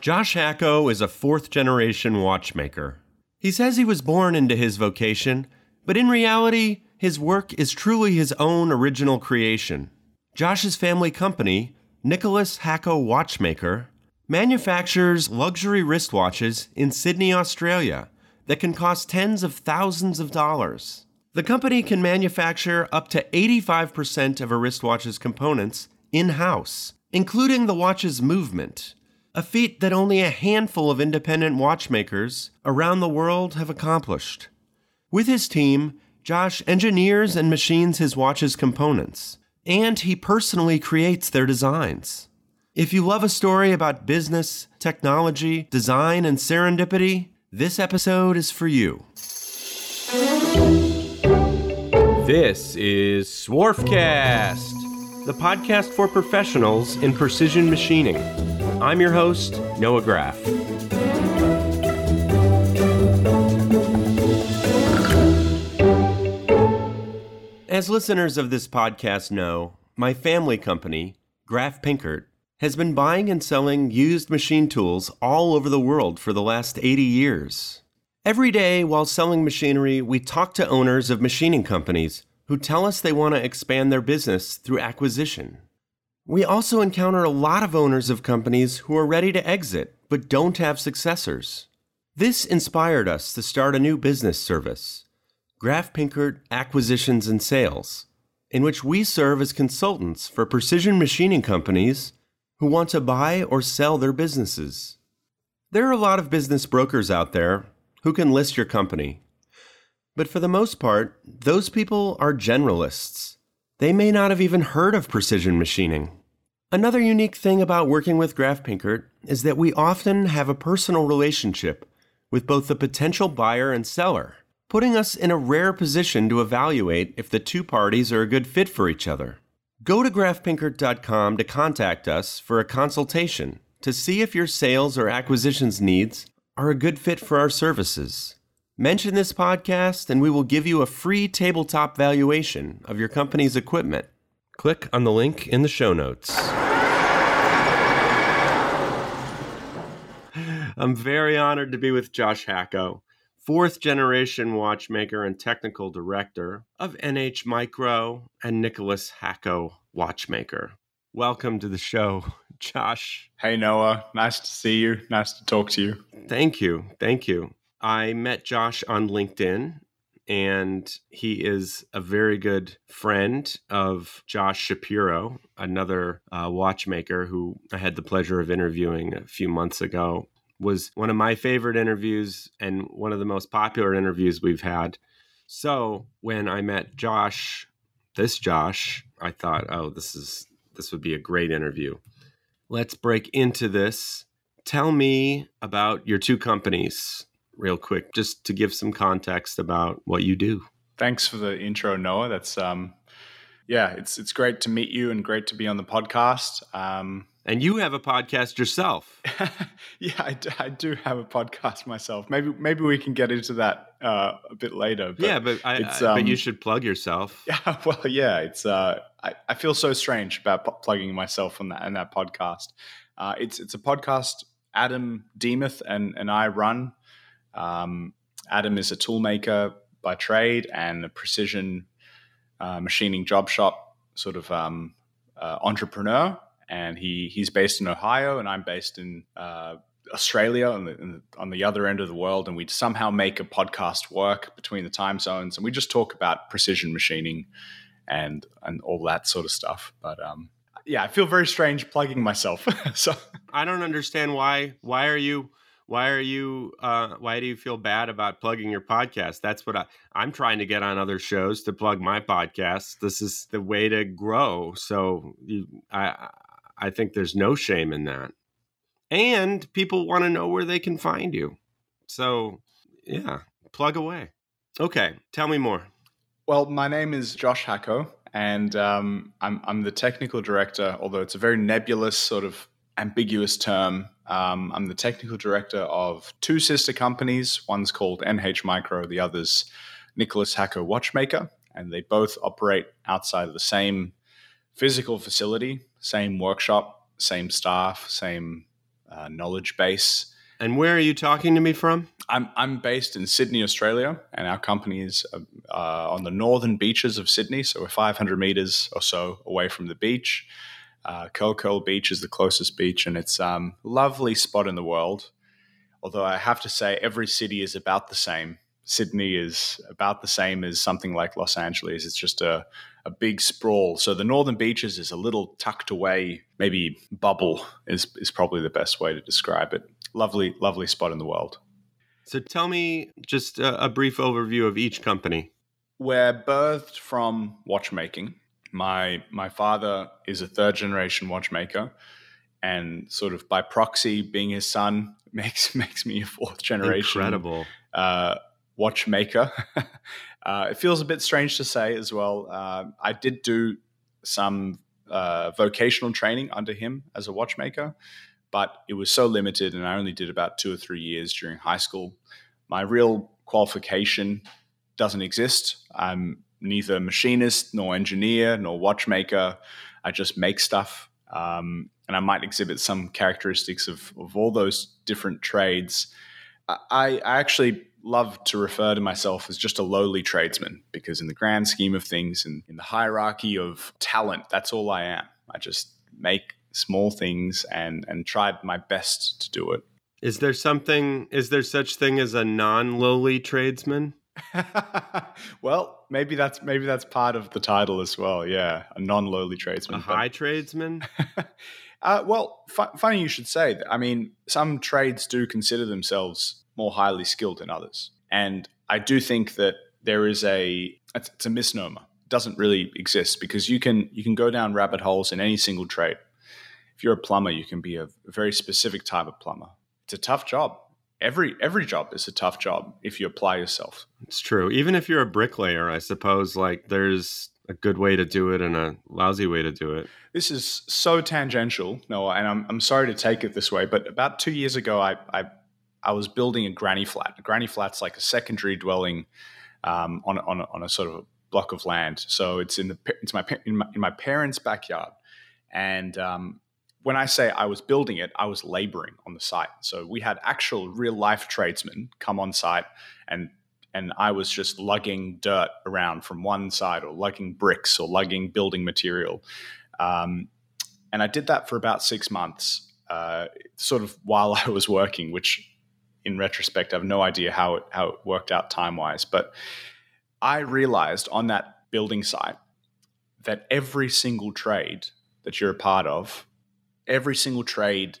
Josh Hacko is a fourth generation watchmaker. He says he was born into his vocation, but in reality, his work is truly his own original creation. Josh's family company, Nicholas Hacko Watchmaker, manufactures luxury wristwatches in Sydney, Australia that can cost tens of thousands of dollars. The company can manufacture up to 85% of a wristwatch's components in house, including the watch's movement, a feat that only a handful of independent watchmakers around the world have accomplished. With his team, Josh engineers and machines his watch's components, and he personally creates their designs. If you love a story about business, technology, design, and serendipity, this episode is for you. This is Swarfcast, the podcast for professionals in precision machining. I'm your host, Noah Graff. As listeners of this podcast know, my family company, Graff Pinkert, has been buying and selling used machine tools all over the world for the last 80 years. Every day while selling machinery, we talk to owners of machining companies who tell us they want to expand their business through acquisition. We also encounter a lot of owners of companies who are ready to exit but don't have successors. This inspired us to start a new business service, Graff Pinkert Acquisitions and Sales, in which we serve as consultants for precision machining companies who want to buy or sell their businesses. There are a lot of business brokers out there who can list your company. But for the most part, those people are generalists. They may not have even heard of precision machining. Another unique thing about working with Graff Pinkert is that we often have a personal relationship with both the potential buyer and seller, putting us in a rare position to evaluate if the two parties are a good fit for each other. Go to graffpinkert.com to contact us for a consultation to see if your sales or acquisitions needs are a good fit for our services. Mention this podcast and we will give you a free tabletop valuation of your company's equipment. Click on the link in the show notes. I'm very honored to be with Josh Hacko fourth generation watchmaker and technical director of NH Micro and Nicholas Hacko Watchmaker. Welcome to the show, Josh. Hey, Noah. Nice to see you. Nice to talk to you. Thank you. Thank you. I met Josh on LinkedIn, and he is a very good friend of Josh Shapiro, another uh, watchmaker who I had the pleasure of interviewing a few months ago was one of my favorite interviews and one of the most popular interviews we've had. So when I met Josh, this Josh, I thought, oh, this is this would be a great interview. Let's break into this. Tell me about your two companies real quick, just to give some context about what you do. Thanks for the intro, Noah. That's um yeah, it's it's great to meet you and great to be on the podcast. Um, and you have a podcast yourself. yeah, I do, I do, have a podcast myself. Maybe maybe we can get into that uh, a bit later. But yeah, but I, I um, but you should plug yourself. Yeah, well, yeah, it's uh, I, I feel so strange about plugging myself on that in that podcast. Uh, it's it's a podcast Adam Demuth and and I run. Um, Adam is a toolmaker by trade and a precision uh, machining job shop sort of um, uh, entrepreneur and he he's based in Ohio, and I'm based in uh, Australia on the, on the other end of the world, and we somehow make a podcast work between the time zones, and we just talk about precision machining and and all that sort of stuff. But um, yeah, I feel very strange plugging myself. so I don't understand why. Why are you? Why are you? Uh, why do you feel bad about plugging your podcast? That's what I, I'm trying to get on other shows to plug my podcast. This is the way to grow. So you, I, I think there's no shame in that. And people want to know where they can find you. So, yeah, plug away. Okay, tell me more. Well, my name is Josh Hacko, and um, I'm, I'm the technical director, although it's a very nebulous, sort of ambiguous term. Um, I'm the technical director of two sister companies. One's called NH Micro, the other's Nicholas Hacko Watchmaker, and they both operate outside of the same physical facility, same workshop, same staff, same uh, knowledge base. And where are you talking to me from? I'm I'm based in Sydney, Australia, and our company is uh, uh on the northern beaches of Sydney. So we're 500 meters or so away from the beach. Uh, Curl Curl Beach is the closest beach, and it's a um, lovely spot in the world. Although I have to say, every city is about the same. Sydney is about the same as something like Los Angeles. It's just a, a big sprawl. So the northern beaches is a little tucked away, maybe bubble is, is probably the best way to describe it. Lovely, lovely spot in the world. So tell me just a, a brief overview of each company. We're birthed from watchmaking. My my father is a third generation watchmaker, and sort of by proxy, being his son makes makes me a fourth generation. Incredible. Uh, watchmaker. uh, it feels a bit strange to say as well. Uh, I did do some uh, vocational training under him as a watchmaker, but it was so limited, and I only did about two or three years during high school. My real qualification doesn't exist. I'm neither machinist nor engineer nor watchmaker. I just make stuff. Um, and I might exhibit some characteristics of, of all those different trades. I, I actually love to refer to myself as just a lowly tradesman because, in the grand scheme of things, and in the hierarchy of talent, that's all I am. I just make small things and and try my best to do it. Is there something? Is there such thing as a non-lowly tradesman? well, maybe that's maybe that's part of the title as well. Yeah, a non-lowly tradesman, a high tradesman. uh, well, fu- funny you should say that. I mean, some trades do consider themselves more highly skilled than others, and I do think that there is a it's, a misnomer. It doesn't really exist because you can you can go down rabbit holes in any single trade. If you're a plumber, you can be a, a very specific type of plumber. It's a tough job every every job is a tough job if you apply yourself. It's true. Even if you're a bricklayer, I suppose like there's a good way to do it and a lousy way to do it. This is so tangential, Noah, and I'm I'm sorry to take it this way, but about two years ago, I I, I was building a granny flat. A granny flat's like a secondary dwelling um, on on a, on a sort of a block of land. So it's in the it's my in my, in my parents' backyard, and um, when I say I was building it, I was laboring on the site. So we had actual real life tradesmen come on site and and I was just lugging dirt around from one side or lugging bricks or lugging building material. Um, and I did that for about six months, uh, sort of while I was working, which in retrospect, I have no idea how it, how it worked out time wise. But I realized on that building site that every single trade that you're a part of every single trade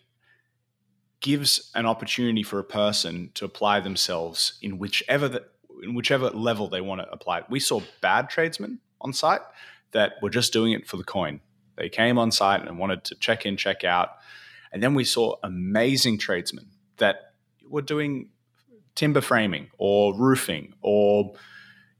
gives an opportunity for a person to apply themselves in whichever the, in whichever level they want to apply it. We saw bad tradesmen on site that were just doing it for the coin. They came on site and wanted to check in, check out. And then we saw amazing tradesmen that were doing timber framing or roofing or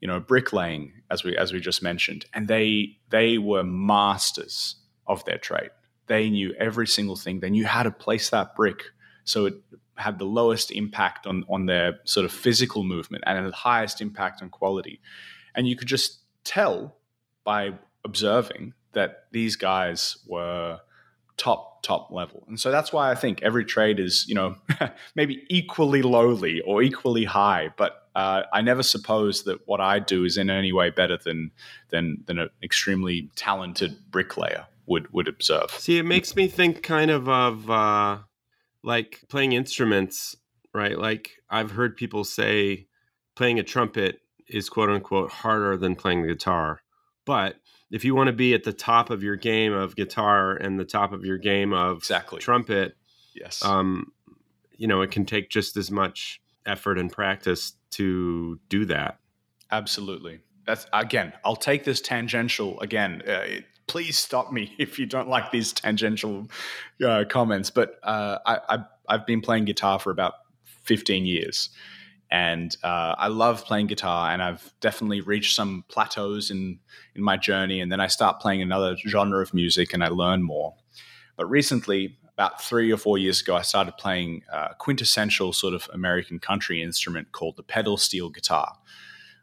you know bricklaying as we as we just mentioned and they they were masters of their trade they knew every single thing. They knew how to place that brick so it had the lowest impact on, on their sort of physical movement and the highest impact on quality. And you could just tell by observing that these guys were top top level and so that's why i think every trade is you know maybe equally lowly or equally high but uh, i never suppose that what i do is in any way better than than than an extremely talented bricklayer would would observe. See, it makes me think kind of of uh, like playing instruments, right? Like I've heard people say playing a trumpet is quote unquote harder than playing the guitar, but if you want to be at the top of your game of guitar and the top of your game of exactly. trumpet, yes, um, you know, it can take just as much effort and practice to do that. Absolutely. That's again. I'll take this tangential again. Uh, it, please stop me if you don't like these tangential uh, comments. But uh, I, I, have been playing guitar for about 15 years. And uh, I love playing guitar, and I've definitely reached some plateaus in, in my journey. And then I start playing another genre of music and I learn more. But recently, about three or four years ago, I started playing a quintessential sort of American country instrument called the pedal steel guitar,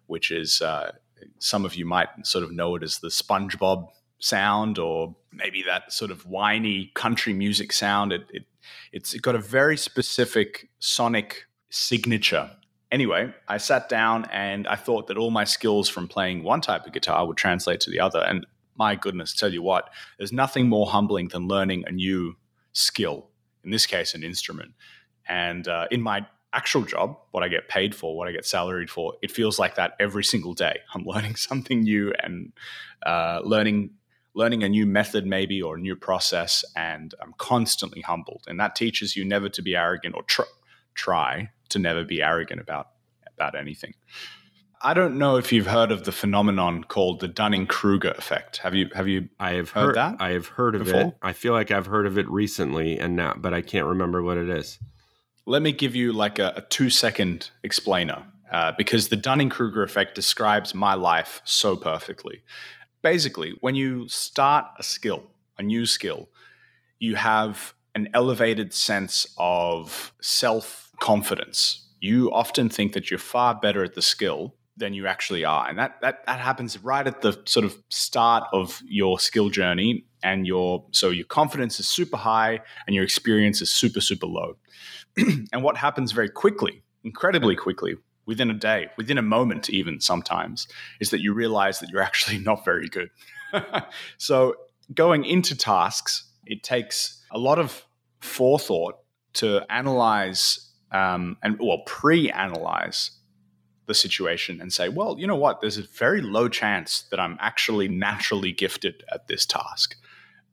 which is uh, some of you might sort of know it as the SpongeBob sound or maybe that sort of whiny country music sound. It, it it's got a very specific sonic signature. Anyway, I sat down and I thought that all my skills from playing one type of guitar would translate to the other. And my goodness, tell you what, there's nothing more humbling than learning a new skill, in this case, an instrument. And uh, in my actual job, what I get paid for, what I get salaried for, it feels like that every single day. I'm learning something new and uh, learning learning a new method maybe or a new process and i'm constantly humbled and that teaches you never to be arrogant or tr- try to never be arrogant about about anything. I don't know if you've heard of the phenomenon called the dunning-kruger effect. Have you have you i have heard, heard that i have heard of before? it i feel like i've heard of it recently and now but i can't remember what it is. Let me give you like a, a two second explainer uh, because the Dunning Kruger effect describes my life so perfectly. Basically, when you start a skill, a new skill, you have an elevated sense of self confidence. You often think that you're far better at the skill than you actually are. And that, that that happens right at the sort of start of your skill journey. And your so your confidence is super high and your experience is super, super low. and what happens very quickly, incredibly quickly, within a day, within a moment, even sometimes, is that you realize that you're actually not very good. so, going into tasks, it takes a lot of forethought to analyze um, and, well, pre analyze the situation and say, well, you know what? There's a very low chance that I'm actually naturally gifted at this task.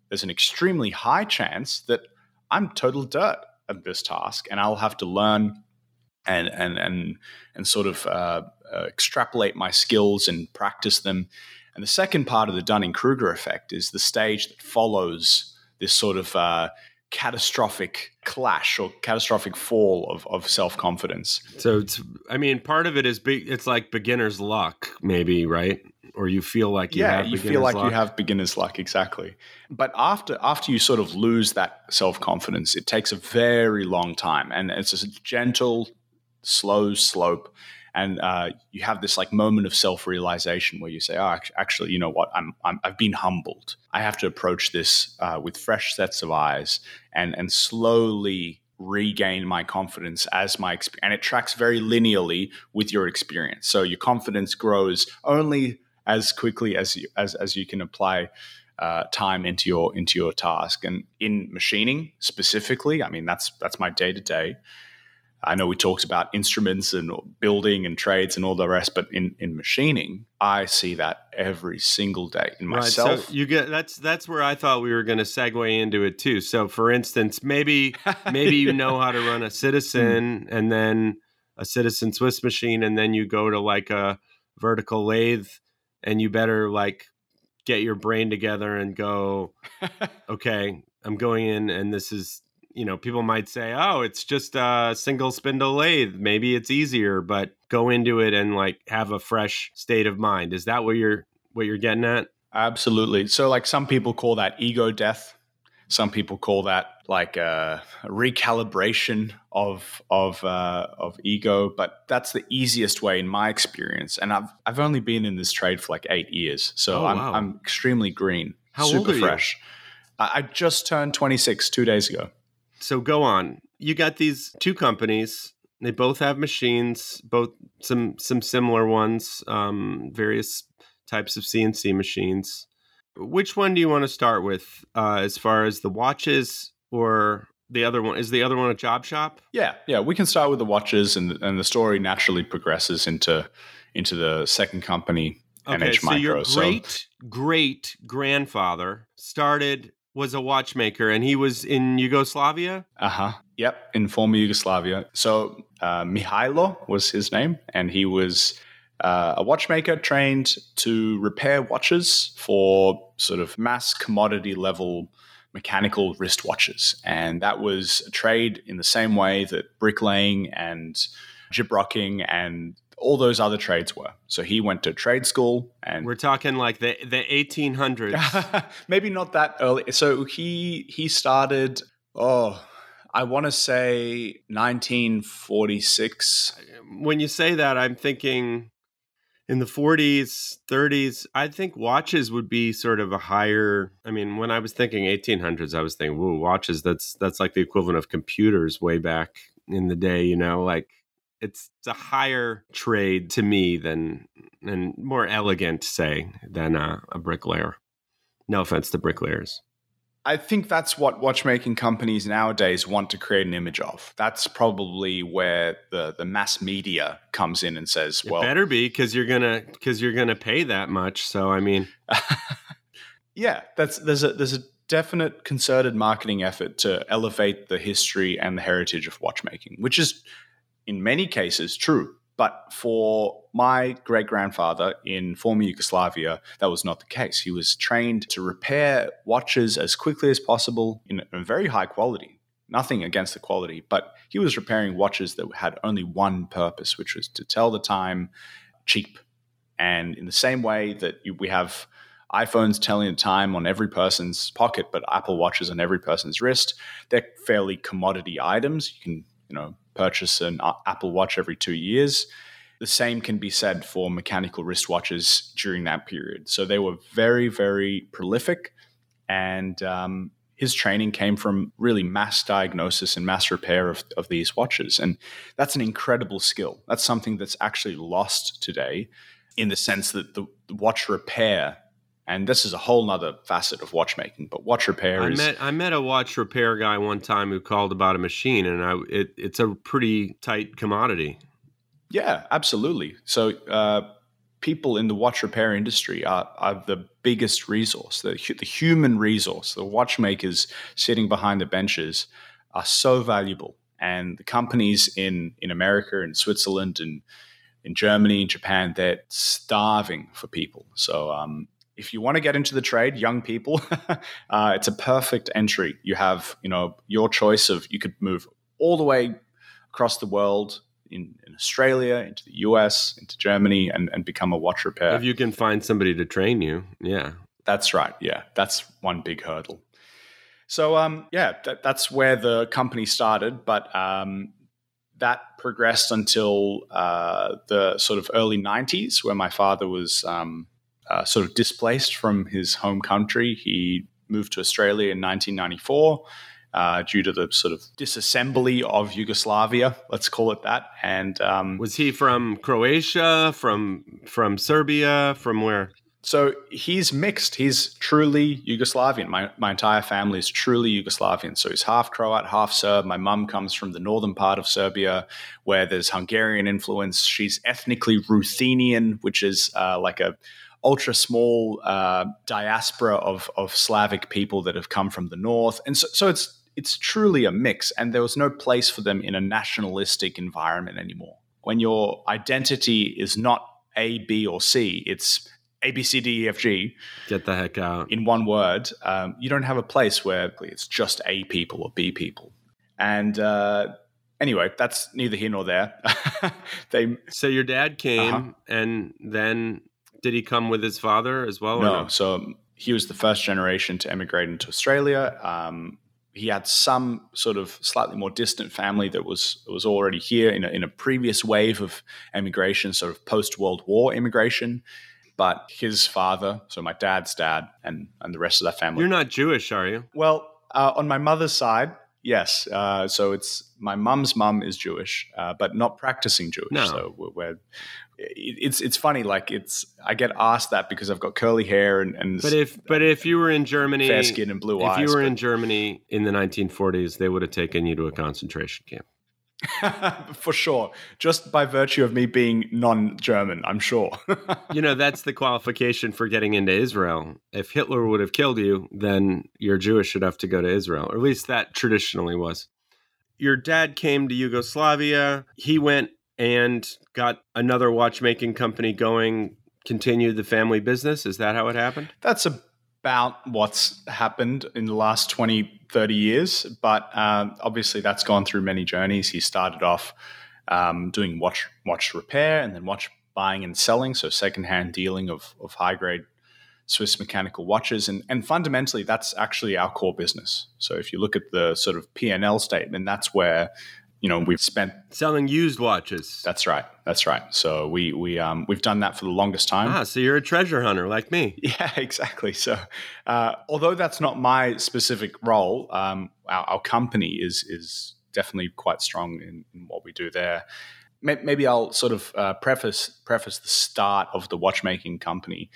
There's an extremely high chance that I'm total dirt at this task and I'll have to learn and and and and sort of uh, uh, extrapolate my skills and practice them. And the second part of the Dunning Kruger effect is the stage that follows this sort of uh, catastrophic clash or catastrophic fall of, of self confidence. So it's, I mean, part of it is big. It's like beginner's luck, maybe, right? Or you feel like you yeah, have you feel like luck. you have beginner's luck, exactly. But after after you sort of lose that self confidence, it takes a very long time, and it's a gentle slow slope and uh, you have this like moment of self realization where you say, "Oh, actually, you know what? I'm, i have been humbled. I have to approach this uh, with fresh sets of eyes and and slowly regain my confidence as my experience." And it tracks very linearly with your experience. So your confidence grows only as quickly as you, as as you can apply. Uh, time into your into your task and in machining specifically i mean that's that's my day to day I know we talked about instruments and building and trades and all the rest, but in, in machining, I see that every single day in myself. Right, so you get that's that's where I thought we were going to segue into it too. So, for instance, maybe maybe you know how to run a Citizen and then a Citizen Swiss machine, and then you go to like a vertical lathe, and you better like get your brain together and go, okay, I'm going in, and this is you know, people might say, "Oh, it's just a single spindle lathe. Maybe it's easier." But go into it and like have a fresh state of mind. Is that what you're what you're getting at? Absolutely. So, like some people call that ego death. Some people call that like a recalibration of of uh, of ego. But that's the easiest way, in my experience. And I've I've only been in this trade for like eight years, so oh, I'm wow. I'm extremely green, How super old are fresh. I just turned 26 two days ago so go on. You got these two companies. They both have machines, both some some similar ones, um, various types of CNC machines. Which one do you want to start with, uh, as far as the watches or the other one? Is the other one a job shop? Yeah, yeah. We can start with the watches, and and the story naturally progresses into into the second company, okay, NH so Micro. Your great so, great grandfather started was a watchmaker and he was in Yugoslavia? Uh huh. Yep, in former Yugoslavia. So uh, Mihailo was his name, and he was uh, a watchmaker trained to repair watches for sort of mass commodity level mechanical wristwatches. And that was a trade in the same way that bricklaying and gyprocking and all those other trades were. So he went to trade school and we're talking like the the 1800s. Maybe not that early. So he he started oh I want to say 1946. When you say that I'm thinking in the 40s, 30s, I think watches would be sort of a higher. I mean, when I was thinking 1800s, I was thinking, "Whoa, watches! That's that's like the equivalent of computers way back in the day." You know, like it's a higher trade to me than and more elegant, say, than a, a bricklayer. No offense to bricklayers. I think that's what watchmaking companies nowadays want to create an image of. That's probably where the, the mass media comes in and says, "Well, it better be because you're gonna because you're gonna pay that much." So I mean, yeah, that's there's a there's a definite concerted marketing effort to elevate the history and the heritage of watchmaking, which is in many cases true. But for my great grandfather in former Yugoslavia, that was not the case. He was trained to repair watches as quickly as possible in a very high quality. Nothing against the quality, but he was repairing watches that had only one purpose, which was to tell the time cheap. And in the same way that we have iPhones telling the time on every person's pocket, but Apple watches on every person's wrist, they're fairly commodity items. You can, you know, purchase an Apple Watch every two years. The same can be said for mechanical wristwatches during that period. So they were very, very prolific. And um, his training came from really mass diagnosis and mass repair of, of these watches. And that's an incredible skill. That's something that's actually lost today in the sense that the, the watch repair and this is a whole nother facet of watchmaking but watch repair I is met I met a watch repair guy one time who called about a machine and I it, it's a pretty tight commodity. Yeah absolutely. So uh, people in the watch repair industry are, are the biggest resource the, the human resource. The watchmakers sitting behind the benches are so valuable. And the companies in in America and Switzerland and in Germany and Japan, they're starving for people. So um, if you want to get into the trade, young people, uh, it's a perfect entry. You have, you know, your choice of you could move all the way across the world in, in Australia, into the US, into Germany, and, and become a watch repair. If you can find somebody to train you, yeah. That's right. Yeah, that's one big hurdle. So, um, yeah, that, that's where the company started, but um, that progressed until uh, the sort of early 90s, where my father was um, uh, sort of displaced from his home country. He moved to Australia in 1994 uh, due to the sort of disassembly of Yugoslavia, let's call it that. And um, was he from Croatia, from from Serbia, from where? So he's mixed. He's truly Yugoslavian. My, my entire family is truly Yugoslavian. So he's half Croat, half Serb. My mum comes from the northern part of Serbia where there's Hungarian influence. She's ethnically Ruthenian, which is uh, like a ultra small uh, diaspora of of Slavic people that have come from the north, and so, so it's it's truly a mix. And there was no place for them in a nationalistic environment anymore. When your identity is not A, B, or C, it's A, B, C, D, E, F, G. Get the heck out. In one word, um, you don't have a place where it's just A people or B people. And uh, anyway, that's neither here nor there. they so your dad came, uh-huh. and then did he come with his father as well? No, no? so he was the first generation to emigrate into Australia. Um, he had some sort of slightly more distant family that was was already here in a, in a previous wave of emigration, sort of post World War immigration. But his father, so my dad's dad, and and the rest of that family. You're not Jewish, are you? Well, uh, on my mother's side, yes. Uh, so it's my mum's mum is Jewish, uh, but not practicing Jewish. No. So we're it's it's funny like it's I get asked that because I've got curly hair and, and but if but if you were in Germany fair skin and blue if eyes if you were but, in Germany in the 1940s they would have taken you to a concentration camp for sure. Just by virtue of me being non-German I'm sure. You know that's the qualification for getting into Israel. If Hitler would have killed you then you're Jewish have to go to Israel. Or at least that traditionally was. Your dad came to Yugoslavia. He went and got another watchmaking company going, continued the family business. Is that how it happened? That's about what's happened in the last 20, 30 years. But um, obviously, that's gone through many journeys. He started off um, doing watch, watch repair and then watch buying and selling, so secondhand dealing of, of high grade Swiss mechanical watches, and and fundamentally that's actually our core business. So if you look at the sort of P and L statement, that's where you know we've spent selling used watches. That's right. That's right. So we we um, we've done that for the longest time. Ah, so you're a treasure hunter like me. Yeah, exactly. So uh, although that's not my specific role, um, our, our, company is is definitely quite strong in, in what we do there. Maybe I'll sort of uh, preface preface the start of the watchmaking company.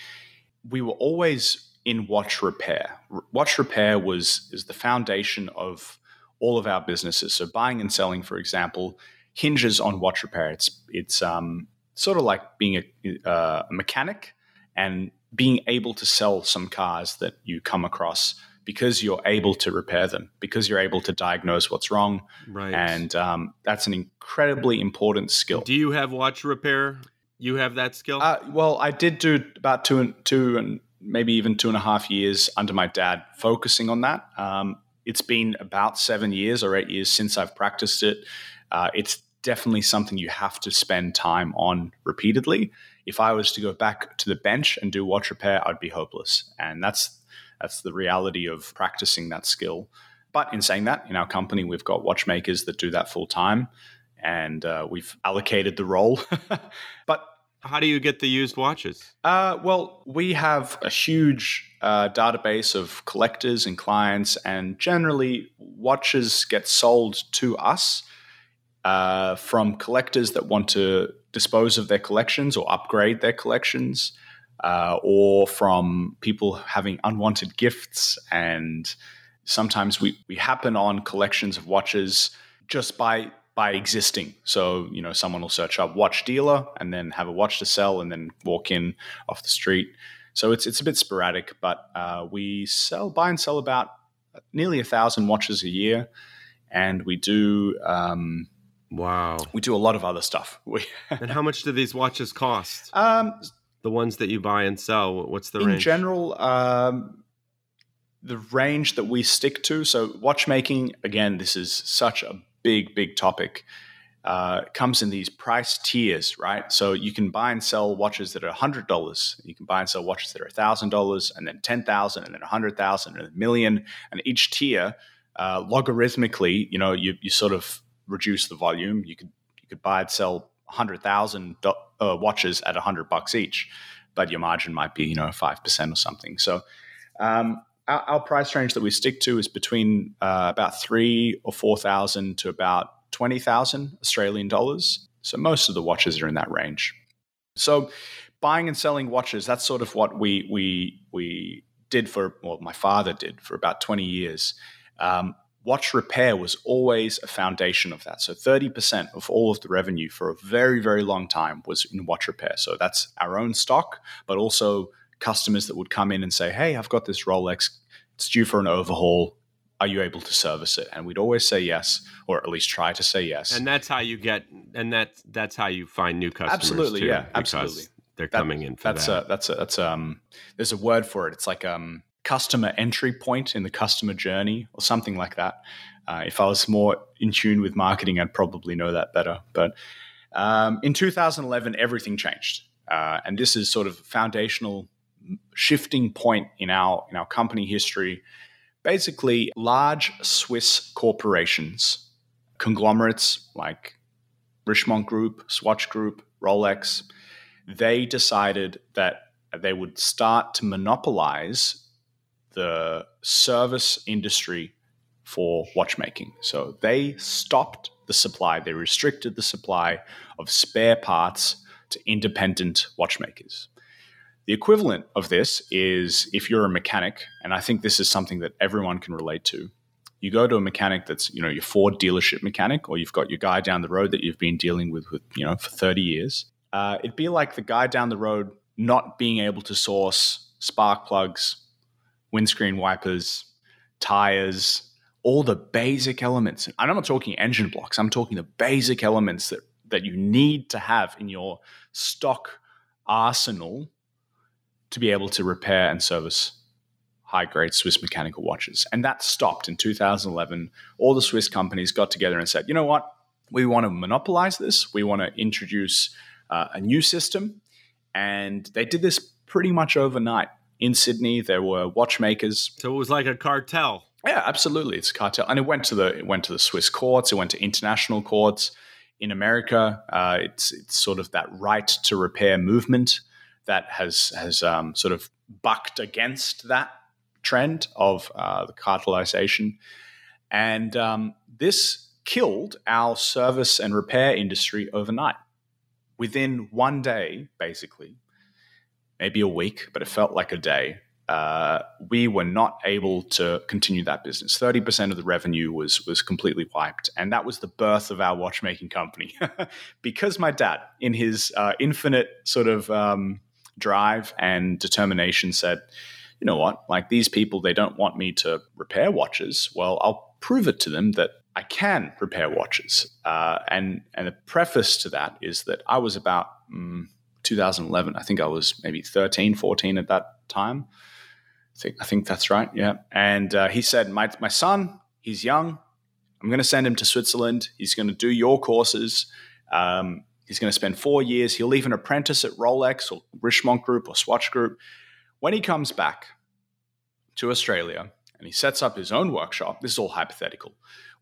We were always in watch repair. Watch repair was is the foundation of all of our businesses. So buying and selling, for example, hinges on watch repair. It's it's um, sort of like being a, uh, a mechanic and being able to sell some cars that you come across because you're able to repair them, because you're able to diagnose what's wrong. Right. And um, that's an incredibly important skill. Do you have watch repair? You have that skill? Uh, well, I did do about two and two and maybe even two and a half years under my dad, focusing on that. Um, it's been about seven years or eight years since I've practiced it. Uh, it's definitely something you have to spend time on repeatedly. If I was to go back to the bench and do watch repair, I'd be hopeless. And that's that's the reality of practicing that skill. But in saying that, in our company, we've got watchmakers that do that full time, and uh, we've allocated the role. but how do you get the used watches? Uh, well, we have a huge uh, database of collectors and clients, and generally, watches get sold to us uh, from collectors that want to dispose of their collections or upgrade their collections, uh, or from people having unwanted gifts. And sometimes we, we happen on collections of watches just by by existing. So, you know, someone will search up watch dealer and then have a watch to sell and then walk in off the street. So it's, it's a bit sporadic, but uh, we sell, buy and sell about nearly a thousand watches a year. And we do, um, wow, we do a lot of other stuff. We and how much do these watches cost? Um, the ones that you buy and sell, what's the in range? In general, um, the range that we stick to. So watchmaking, again, this is such a big, big topic. Uh, comes in these price tiers, right? So you can buy and sell watches that are hundred dollars. You can buy and sell watches that are thousand dollars, and then ten thousand, and then a hundred thousand, and a million. And each tier, uh, logarithmically, you know, you, you sort of reduce the volume. You could you could buy and sell hundred thousand uh, watches at a hundred bucks each, but your margin might be you know five percent or something. So um, our, our, price range that we stick to is between uh, about three or four thousand to about twenty thousand Australian dollars. So most of the watches are in that range. So buying and selling watches, that's sort of what we we we did for well, my father did for about twenty years. Um, watch repair was always a foundation of that. So 30% of all of the revenue for a very, very long time was in watch repair. So that's our own stock, but also customers that would come in and say, Hey, I've got this Rolex, it's due for an overhaul. Are you able to service it? And we'd always say yes, or at least try to say yes. And that's how you get, and that's that's how you find new customers. Absolutely, too, yeah, absolutely. They're that, coming in for that's that. A, that's a, that's um. There's a word for it. It's like um customer entry point in the customer journey, or something like that. Uh, if I was more in tune with marketing, I'd probably know that better. But um, in 2011, everything changed, uh, and this is sort of foundational shifting point in our in our company history. Basically, large Swiss corporations, conglomerates like Richemont Group, Swatch Group, Rolex, they decided that they would start to monopolize the service industry for watchmaking. So they stopped the supply, they restricted the supply of spare parts to independent watchmakers. The equivalent of this is if you're a mechanic, and I think this is something that everyone can relate to. You go to a mechanic that's, you know, your Ford dealership mechanic, or you've got your guy down the road that you've been dealing with, with you know, for 30 years. Uh, it'd be like the guy down the road not being able to source spark plugs, windscreen wipers, tires, all the basic elements. And I'm not talking engine blocks, I'm talking the basic elements that, that you need to have in your stock arsenal to be able to repair and service high grade Swiss mechanical watches. And that stopped in 2011. All the Swiss companies got together and said, you know what? We want to monopolize this. We want to introduce uh, a new system. And they did this pretty much overnight. In Sydney, there were watchmakers. So it was like a cartel. Yeah, absolutely. It's a cartel, and it went to the it went to the Swiss courts. It went to international courts in America. Uh, it's it's sort of that right to repair movement that has has um, sort of bucked against that trend of uh, the cartelization, and um, this killed our service and repair industry overnight. Within one day, basically, maybe a week, but it felt like a day uh, we were not able to continue that business. Thirty percent of the revenue was was completely wiped, and that was the birth of our watchmaking company. because my dad, in his uh, infinite sort of um, drive and determination, said, "You know what? Like these people, they don't want me to repair watches. Well, I'll prove it to them that." I can repair watches, uh, and and the preface to that is that I was about mm, 2011. I think I was maybe 13, 14 at that time I think, I think that's right. Yeah. And uh, he said, my, my son, he's young. I'm going to send him to Switzerland. He's going to do your courses. Um, he's going to spend four years. He'll leave an apprentice at Rolex or Richemont Group or Swatch Group. When he comes back to Australia and he sets up his own workshop, this is all hypothetical.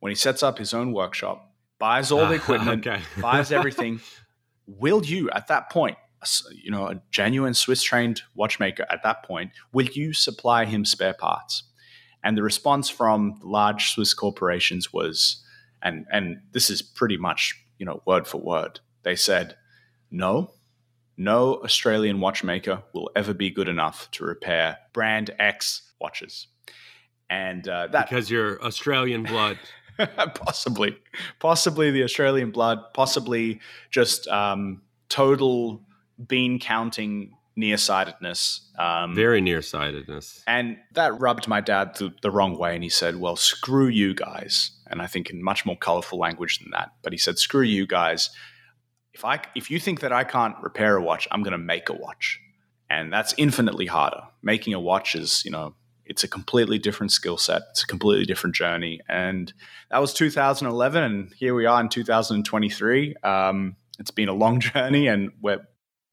When he sets up his own workshop, buys all the ah, equipment, okay. buys everything, will you at that point you know, a genuine Swiss trained watchmaker at that point, will you supply him spare parts? And the response from large Swiss corporations was, and and this is pretty much you know word for word. They said, no, no Australian watchmaker will ever be good enough to repair brand X watches. And uh, that because you're Australian blood. possibly, possibly the Australian blood, possibly just um, total bean counting nearsightedness. Um, Very nearsightedness. And that rubbed my dad the, the wrong way. And he said, Well, screw you guys. And I think in much more colorful language than that. But he said, Screw you guys. If, I, if you think that I can't repair a watch, I'm going to make a watch. And that's infinitely harder. Making a watch is, you know, it's a completely different skill set. It's a completely different journey. And that was 2011. And here we are in 2023. Um, it's been a long journey and we're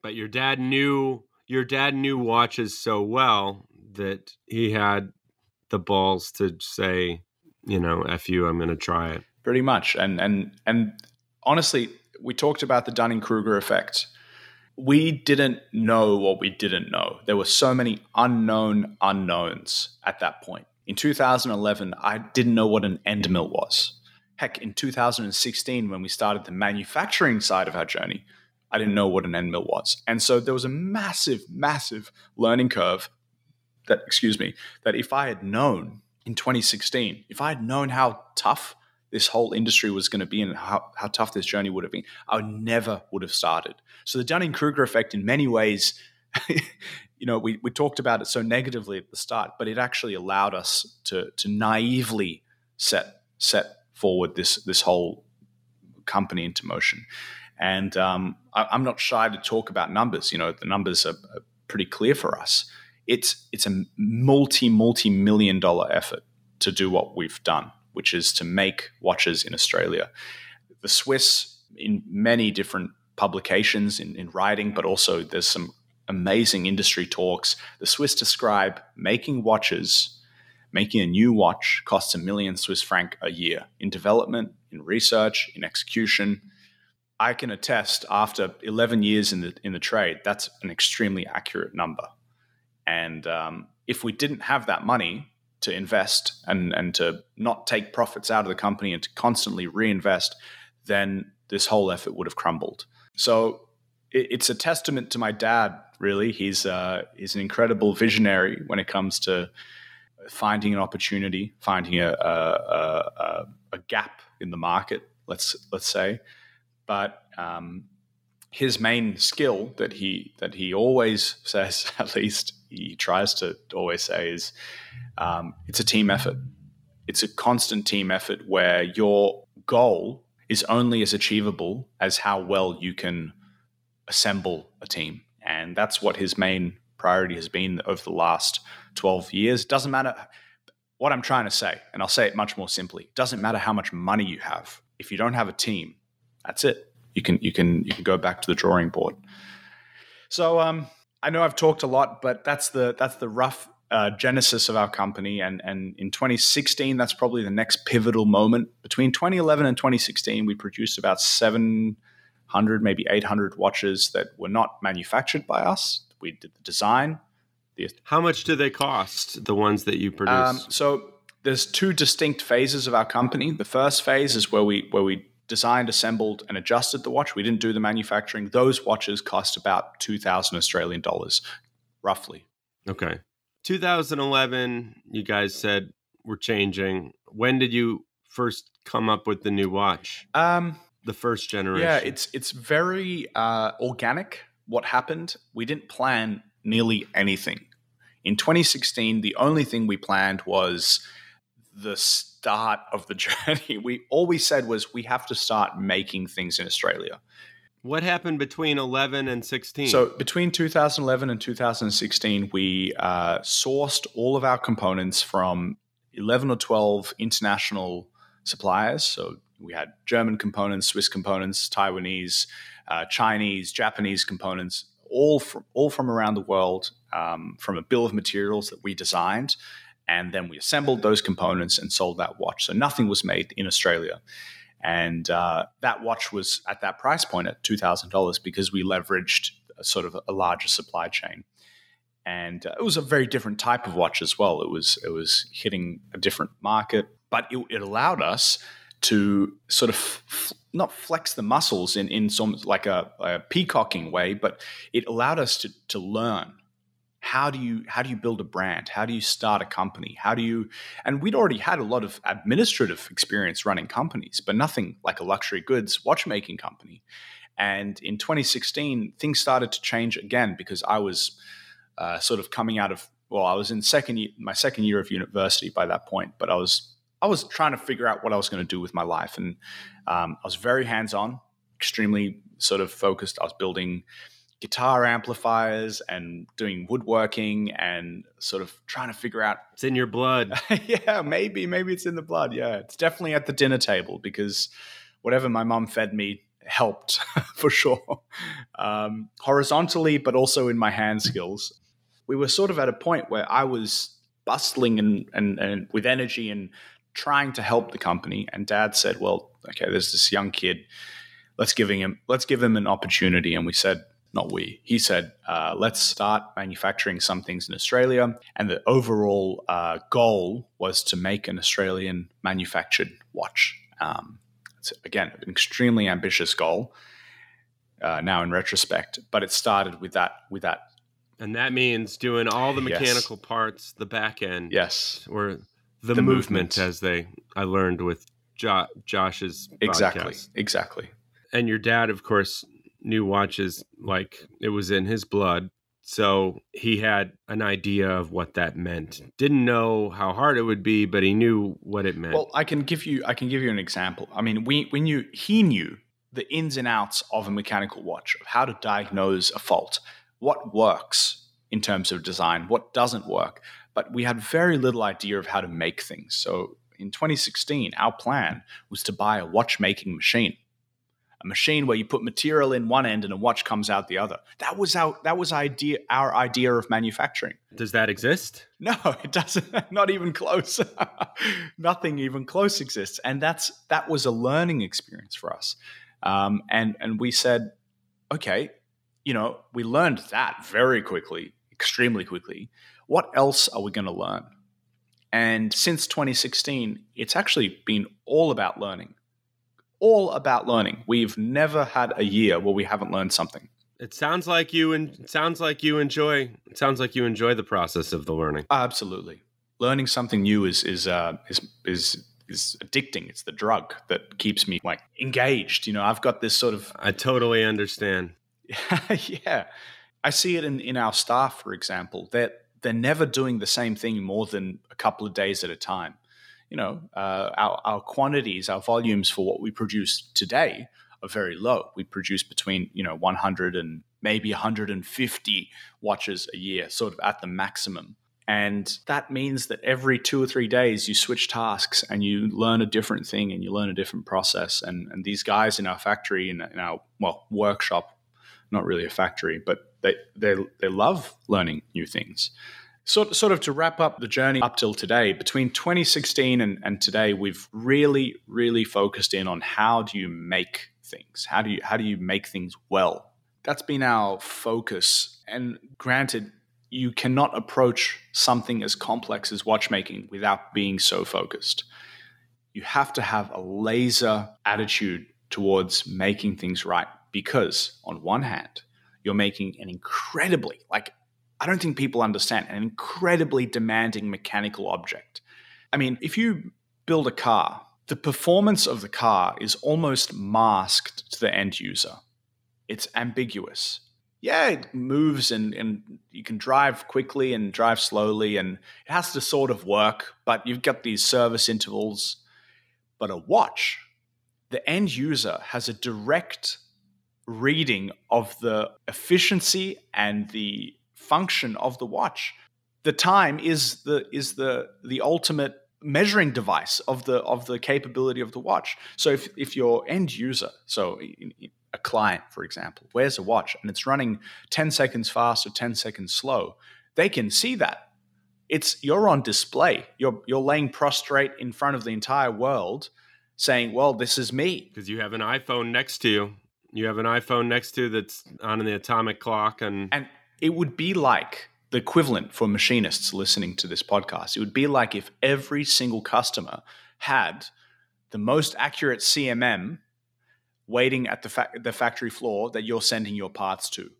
but your dad knew your dad knew watches so well that he had the balls to say, you know, "F you, I'm going to try it." Pretty much, and and and honestly, we talked about the Dunning Kruger effect. We didn't know what we didn't know. There were so many unknown unknowns at that point. In 2011, I didn't know what an end mill was. Heck, in 2016, when we started the manufacturing side of our journey, I didn't know what an end mill was. And so there was a massive, massive learning curve that, excuse me, that if I had known in 2016, if I had known how tough this whole industry was going to be and how, how tough this journey would have been, I never would have started. So the Dunning Kruger effect, in many ways, you know, we, we talked about it so negatively at the start, but it actually allowed us to to naively set set forward this this whole company into motion. And um, I, am not shy to talk about numbers. You know, the numbers are, are pretty clear for us. It's it's a multi multi million dollar effort to do what we've done, which is to make watches in Australia. The Swiss, in many different publications in, in writing, but also there's some amazing industry talks. The Swiss describe making watches, making a new watch costs a million Swiss franc a year in development, in research, in execution. I can attest after 11 years in the in the trade, that's an extremely accurate number. And um, if we didn't have that money to invest and and to not take profits out of the company and to constantly reinvest, then this whole effort would have crumbled. So it, it's a testament to my dad. Really, he's uh, he's an incredible visionary when it comes to finding an opportunity, finding a, a, a, a gap in the market. Let's let's say but um, his main skill that he that he always says, at least he tries to always say, is um, it's a team effort. It's a constant team effort where your goal is only as achievable as how well you can assemble a team, and that's what his main priority has been over the last twelve years. Doesn't matter what I'm trying to say, and I'll say it much more simply. Doesn't matter how much money you have if you don't have a team that's it. You can you can you can go back to the drawing board. So um, I know I've talked a lot, but that's the that's the rough uh, genesis of our company. And, and in 2016, that's probably the next pivotal moment. Between 2011 and 2016, we produced about 700, maybe 800 watches that were not manufactured by us. We did the design. The, How much do they cost, the ones that you produce? Um, so there's two distinct phases of our company. The first phase is where we where we designed, assembled, and adjusted the watch. We didn't do the manufacturing. Those watches cost about two thousand Australian dollars, roughly. Okay. 2011, you guys said we're changing. When did you first come up with the new watch? Um, the first generation. Yeah, it's it's very uh, organic. What happened? We didn't plan nearly anything. In 2016, the only thing we planned was the start of the journey. We all we said was we have to start making things in Australia. What happened between 11 and 16? So between 2011 and 2016, we uh, sourced all of our components from 11 or 12 international suppliers. So we had German components, Swiss components, Taiwanese, uh, Chinese, Japanese components, all from all from around the world, um, from a bill of materials that we designed, and then we assembled those components and sold that watch. So nothing was made in Australia. And uh, that watch was at that price point at $2,000 because we leveraged a sort of a larger supply chain. And uh, it was a very different type of watch as well. It was it was hitting a different market, but it, it allowed us to sort of f- not flex the muscles in in some like a, a peacocking way, but it allowed us to to learn how do you how do you build a brand? How do you start a company? How do you and we'd already had a lot of administrative experience running companies but nothing like a luxury goods watchmaking company. And in 2016 things started to change again because i was uh, sort of coming out of well i was in second year, my second year of university by that point but i was i was trying to figure out what i was going to do with my life. And um, i was very hands-on extremely sort of focused. I was building guitar amplifiers and doing woodworking and sort of trying to figure out it's in your blood. Yeah maybe maybe it's in the blood. Yeah it's definitely at the dinner table because whatever my mom fed me helped for sure. Um, horizontally but also in my hand skills. We were sort of at a point where i was bustling and, and, and with energy and trying to help the company. And dad said well okay there's this young kid. Let's give him let's give him an opportunity. And we said not we. He said, uh, let's start manufacturing some things in Australia. And the overall uh, goal was to make an Australian manufactured watch. Um, it's, again, an extremely ambitious goal uh, now in retrospect, but it started with that, with that. And that means doing all the mechanical yes. parts, the back end. Yes. Or the, the movement, movement, as they, I learned with jo- Josh's. Exactly. Podcast. Exactly. And your dad, of course, new watches like it was in his blood. So he had an idea of what that meant. Didn't know how hard it would be, but he knew what it meant. Well, I can give you I can give you an example. I mean, we we knew he knew the ins and outs of a mechanical watch, of how to diagnose a fault, what works in terms of design, what doesn't work. But we had very little idea of how to make things. So in 2016, our plan was to buy a watchmaking machine a machine where you put material in one end and a watch comes out the other. That was our that was idea our idea of manufacturing. Does that exist? No, it doesn't. Not even close. Nothing even close exists, and that's that was a learning experience for us. Um, and and we said, okay, you know, we learned that very quickly, extremely quickly. What else are we going to learn? And since 2016, it's actually been all about learning all about learning. We've never had a year where we haven't learned something. It sounds like you and sounds like you enjoy. It sounds like you enjoy the process of the learning. Absolutely, learning something new is is uh, is is is addicting. It's the drug that keeps me like engaged. You know, I've got this sort of. I totally understand. yeah, I see it in in our staff, for example. That they're, they're never doing the same thing more than a couple of days at a time you know, uh, our, our quantities, our volumes for what we produce today are very low. We produce between, you know, 100 and maybe 150 watches a year, sort of at the maximum. And that means that every two or three days you switch tasks and you learn a different thing and you learn a different process. And, and these guys in our factory, in, in our, well, workshop, not really a factory, but they, they, they love learning new things. Sort, sort of to wrap up the journey up till today, between 2016 and, and today, we've really, really focused in on how do you make things? How do you how do you make things well? That's been our focus. And granted, you cannot approach something as complex as watchmaking without being so focused. You have to have a laser attitude towards making things right because, on one hand, you're making an incredibly, like, I don't think people understand, an incredibly demanding mechanical object. I mean, if you build a car, the performance of the car is almost masked to the end user. It's ambiguous yeah, it moves and, and you can drive quickly and drive slowly and it has to sort of work, but you've got these service intervals. But a watch, the end user has a direct reading of the efficiency and the function of the watch. The time is the is the the ultimate measuring device of the of the capability of the watch. So if if your end user, so a client, for example, wears a watch and it's running 10 seconds fast or 10 seconds slow, they can see that. It's you're on display. You're you're laying prostrate in front of the entire world saying, "Well, this is me." Because you have an iPhone next to you. You have an iPhone next to you that's on the atomic clock and And it would be like the equivalent for machinists listening to this podcast. It would be like if every single customer had the most accurate CMM waiting at the, fa- the factory floor that you're sending your parts to.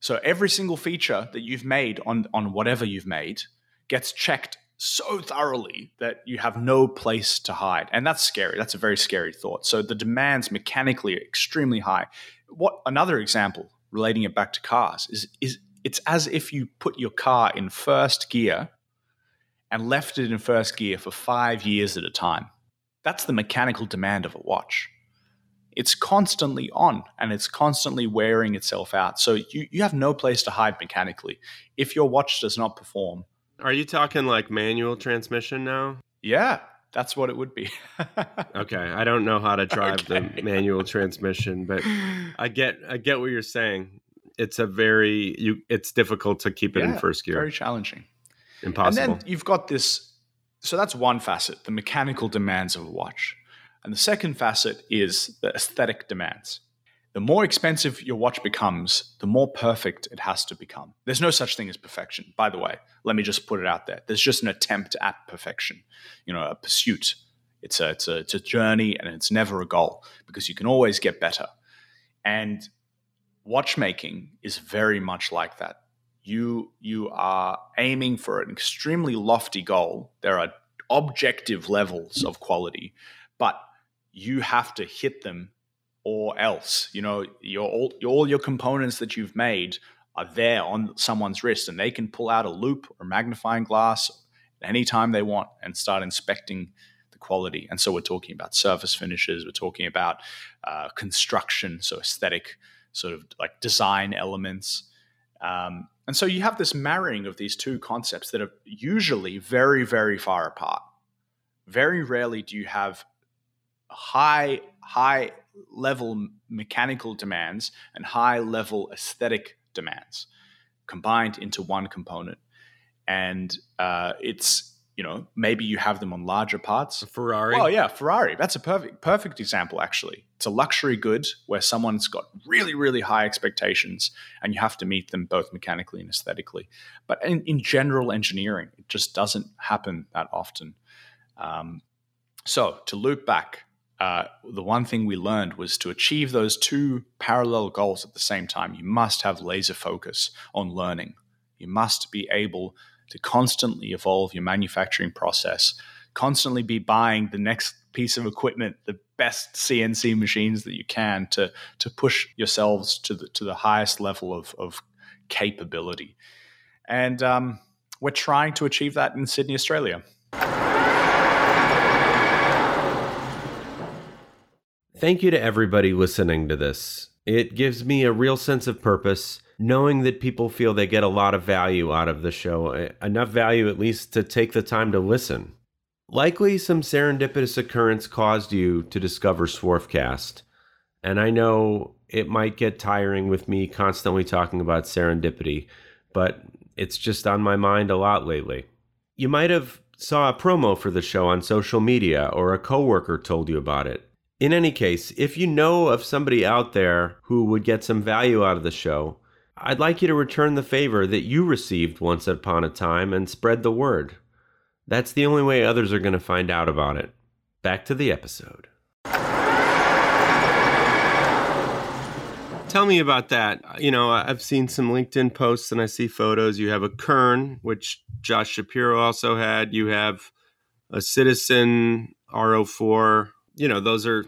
So every single feature that you've made on, on whatever you've made gets checked so thoroughly that you have no place to hide. And that's scary. That's a very scary thought. So the demands mechanically extremely high. What another example relating it back to cars is is it's as if you put your car in first gear and left it in first gear for 5 years at a time. That's the mechanical demand of a watch it's constantly on and it's constantly wearing itself out. So you, you have no place to hide mechanically. If your watch does not perform. Are you talking like manual transmission now? Yeah, that's what it would be. okay, I don't know how to drive okay. the manual transmission, but I get I get what you're saying. It's a very you it's difficult to keep it yeah, in first gear. Very challenging. Impossible. And then you've got this so that's one facet, the mechanical demands of a watch. And the second facet is the aesthetic demands. The more expensive your watch becomes, the more perfect it has to become. There's no such thing as perfection, by the way. Let me just put it out there. There's just an attempt at perfection, you know, a pursuit. It's a, it's a, it's a journey and it's never a goal because you can always get better. And watchmaking is very much like that. You, you are aiming for an extremely lofty goal. There are objective levels of quality, but you have to hit them or else. You know, your all, all your components that you've made are there on someone's wrist and they can pull out a loupe or magnifying glass anytime they want and start inspecting the quality. And so we're talking about surface finishes, we're talking about uh, construction, so aesthetic sort of like design elements. Um, and so you have this marrying of these two concepts that are usually very, very far apart. Very rarely do you have high high level mechanical demands and high level aesthetic demands combined into one component. And uh, it's you know maybe you have them on larger parts. A ferrari? Oh yeah ferrari. That's a perfect perfect example actually. It's a luxury good where someone's got really really high expectations and you have to meet them both mechanically and aesthetically. But in, in general engineering it just doesn't happen that often. Um, so to loop back uh, the one thing we learned was to achieve those two parallel goals at the same time, you must have laser focus on learning. You must be able to constantly evolve your manufacturing process, constantly be buying the next piece of equipment, the best CNC machines that you can to, to push yourselves to the, to the highest level of, of capability. And um, we're trying to achieve that in Sydney, Australia. Thank you to everybody listening to this. It gives me a real sense of purpose knowing that people feel they get a lot of value out of the show, enough value at least to take the time to listen. Likely some serendipitous occurrence caused you to discover Swarfcast. And I know it might get tiring with me constantly talking about serendipity, but it's just on my mind a lot lately. You might have saw a promo for the show on social media or a coworker told you about it. In any case, if you know of somebody out there who would get some value out of the show, I'd like you to return the favor that you received once upon a time and spread the word. That's the only way others are going to find out about it. Back to the episode. Tell me about that. You know, I've seen some LinkedIn posts and I see photos. You have a Kern, which Josh Shapiro also had. You have a Citizen R04. You know, those are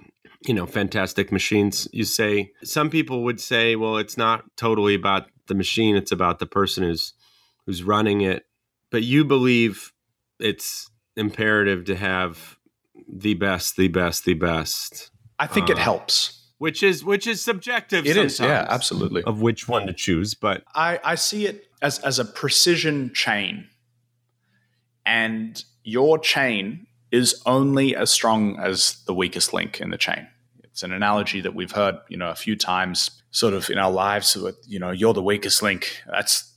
you know fantastic machines. You say some people would say well it's not totally about the machine it's about the person who's who's running it. But you believe it's imperative to have the best the best the best i think uh, it helps. which is which is subjective It is, yeah absolutely. of which one to choose but i i see it as as a precision chain. And your chain is only as strong as the weakest link in the chain. It's an analogy that we've heard, you know, a few times sort of in our lives with, you know, you're the weakest link. That's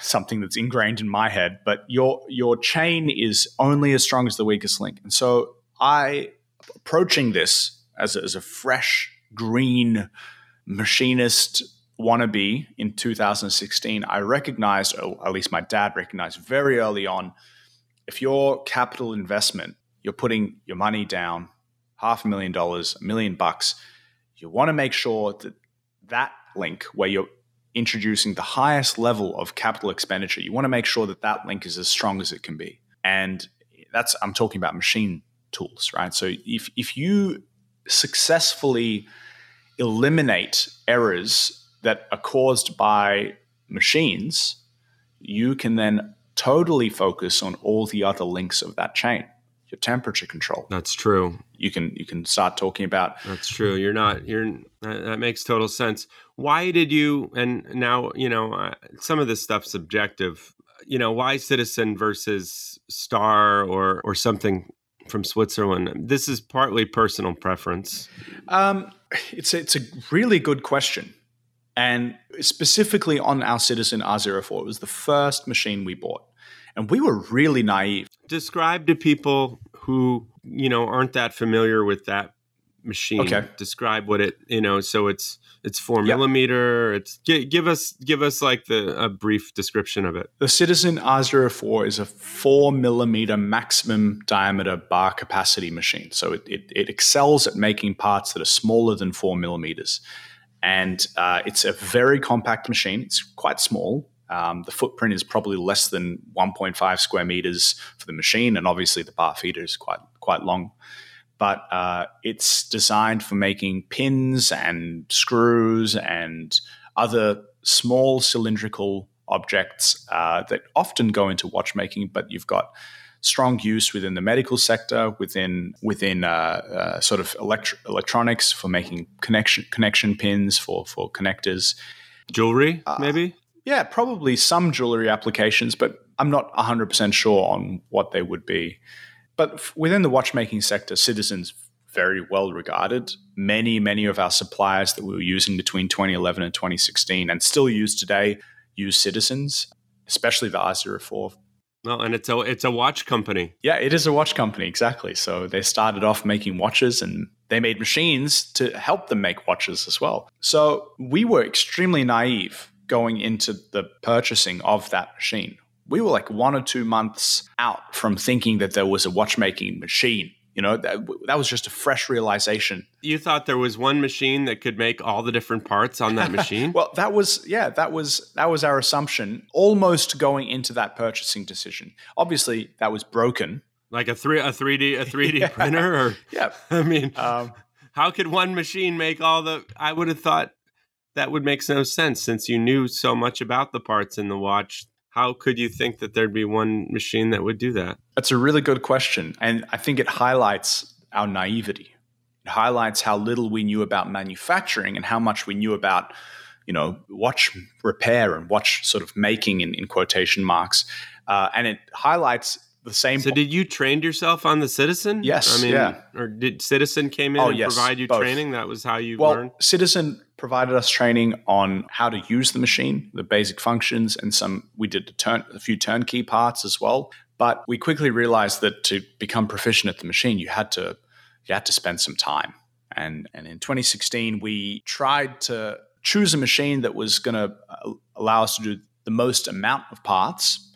something that's ingrained in my head, but your your chain is only as strong as the weakest link. And so I approaching this as a, as a fresh green machinist wannabe in 2016, I recognized, or at least my dad recognized very early on, if your capital investment, you're putting your money down, half a million dollars, a million bucks, you want to make sure that that link where you're introducing the highest level of capital expenditure, you want to make sure that that link is as strong as it can be. And that's, I'm talking about machine tools, right? So if, if you successfully eliminate errors that are caused by machines, you can then totally focus on all the other links of that chain your temperature control. That's true. You can you can start talking about that's true. You're not you're that makes total sense. Why did you and now you know uh, some of this stuff's subjective. You know why citizen versus star or or something from switzerland? This is partly personal preference. Um it's a, it's a really good question and specifically on our Citizen R04, it was the first machine we bought. And we were really naive. Describe to people who, you know, aren't that familiar with that machine. Okay. Describe what it, you know, so it's it's four yep. millimeter. It's give, give us give us like the a brief description of it. The Citizen R04 is a four millimeter maximum diameter bar capacity machine. So it, it, it excels at making parts that are smaller than four millimeters and uh, it's a very compact machine. It's quite small. Um, the footprint is probably less than 1.5 square meters for the machine, and obviously the bar feeder is quite quite long. But uh, it's designed for making pins and screws and other small cylindrical objects uh, that often go into watchmaking. But you've got strong use within the medical sector, within within uh, uh, sort of elect- electronics for making connection connection pins for for connectors, jewelry, uh, maybe. Yeah, probably some jewelry applications, but I'm not 100% sure on what they would be. But f- within the watchmaking sector, Citizens very well regarded. Many, many of our suppliers that we were using between 2011 and 2016 and still use today use Citizens, especially the R04 well, and it's a it's a watch company. Yeah, it is a watch company exactly. So they started off making watches and they made machines to help them make watches as well. So we were extremely naive going into the purchasing of that machine. We were like one or two months out from thinking that there was a watchmaking machine you know, that, that was just a fresh realization. You thought there was one machine that could make all the different parts on that machine? well, that was yeah, that was that was our assumption almost going into that purchasing decision. Obviously, that was broken. Like a 3 a 3D a 3D yeah. printer or Yeah. I mean, um, how could one machine make all the I would have thought that would make no sense since you knew so much about the parts in the watch how could you think that there'd be one machine that would do that? That's a really good question. And I think it highlights our naivety. It highlights how little we knew about manufacturing and how much we knew about, you know, watch repair and watch sort of making in, in quotation marks. Uh, and it highlights the same. So, po- did you train yourself on the Citizen? Yes. I mean, yeah. Or did Citizen came in oh, and yes, provide you both. training? That was how you well, learned. Citizen provided us training on how to use the machine, the basic functions, and some we did a, turn, a few turnkey parts as well. But we quickly realized that to become proficient at the machine, you had to you had to spend some time. And and in 2016, we tried to choose a machine that was going to uh, allow us to do the most amount of parts.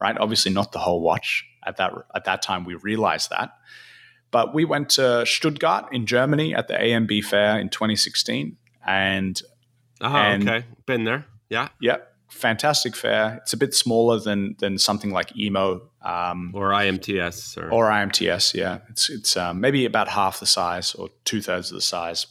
Right, obviously not the whole watch. At that at that time, we realized that. But we went to Stuttgart in Germany at the AMB fair in 2016, and oh, and, okay, been there, yeah, yeah, fantastic fair. It's a bit smaller than than something like EMO um, or IMTS or, or IMTS. Yeah, it's it's um, maybe about half the size or two thirds of the size.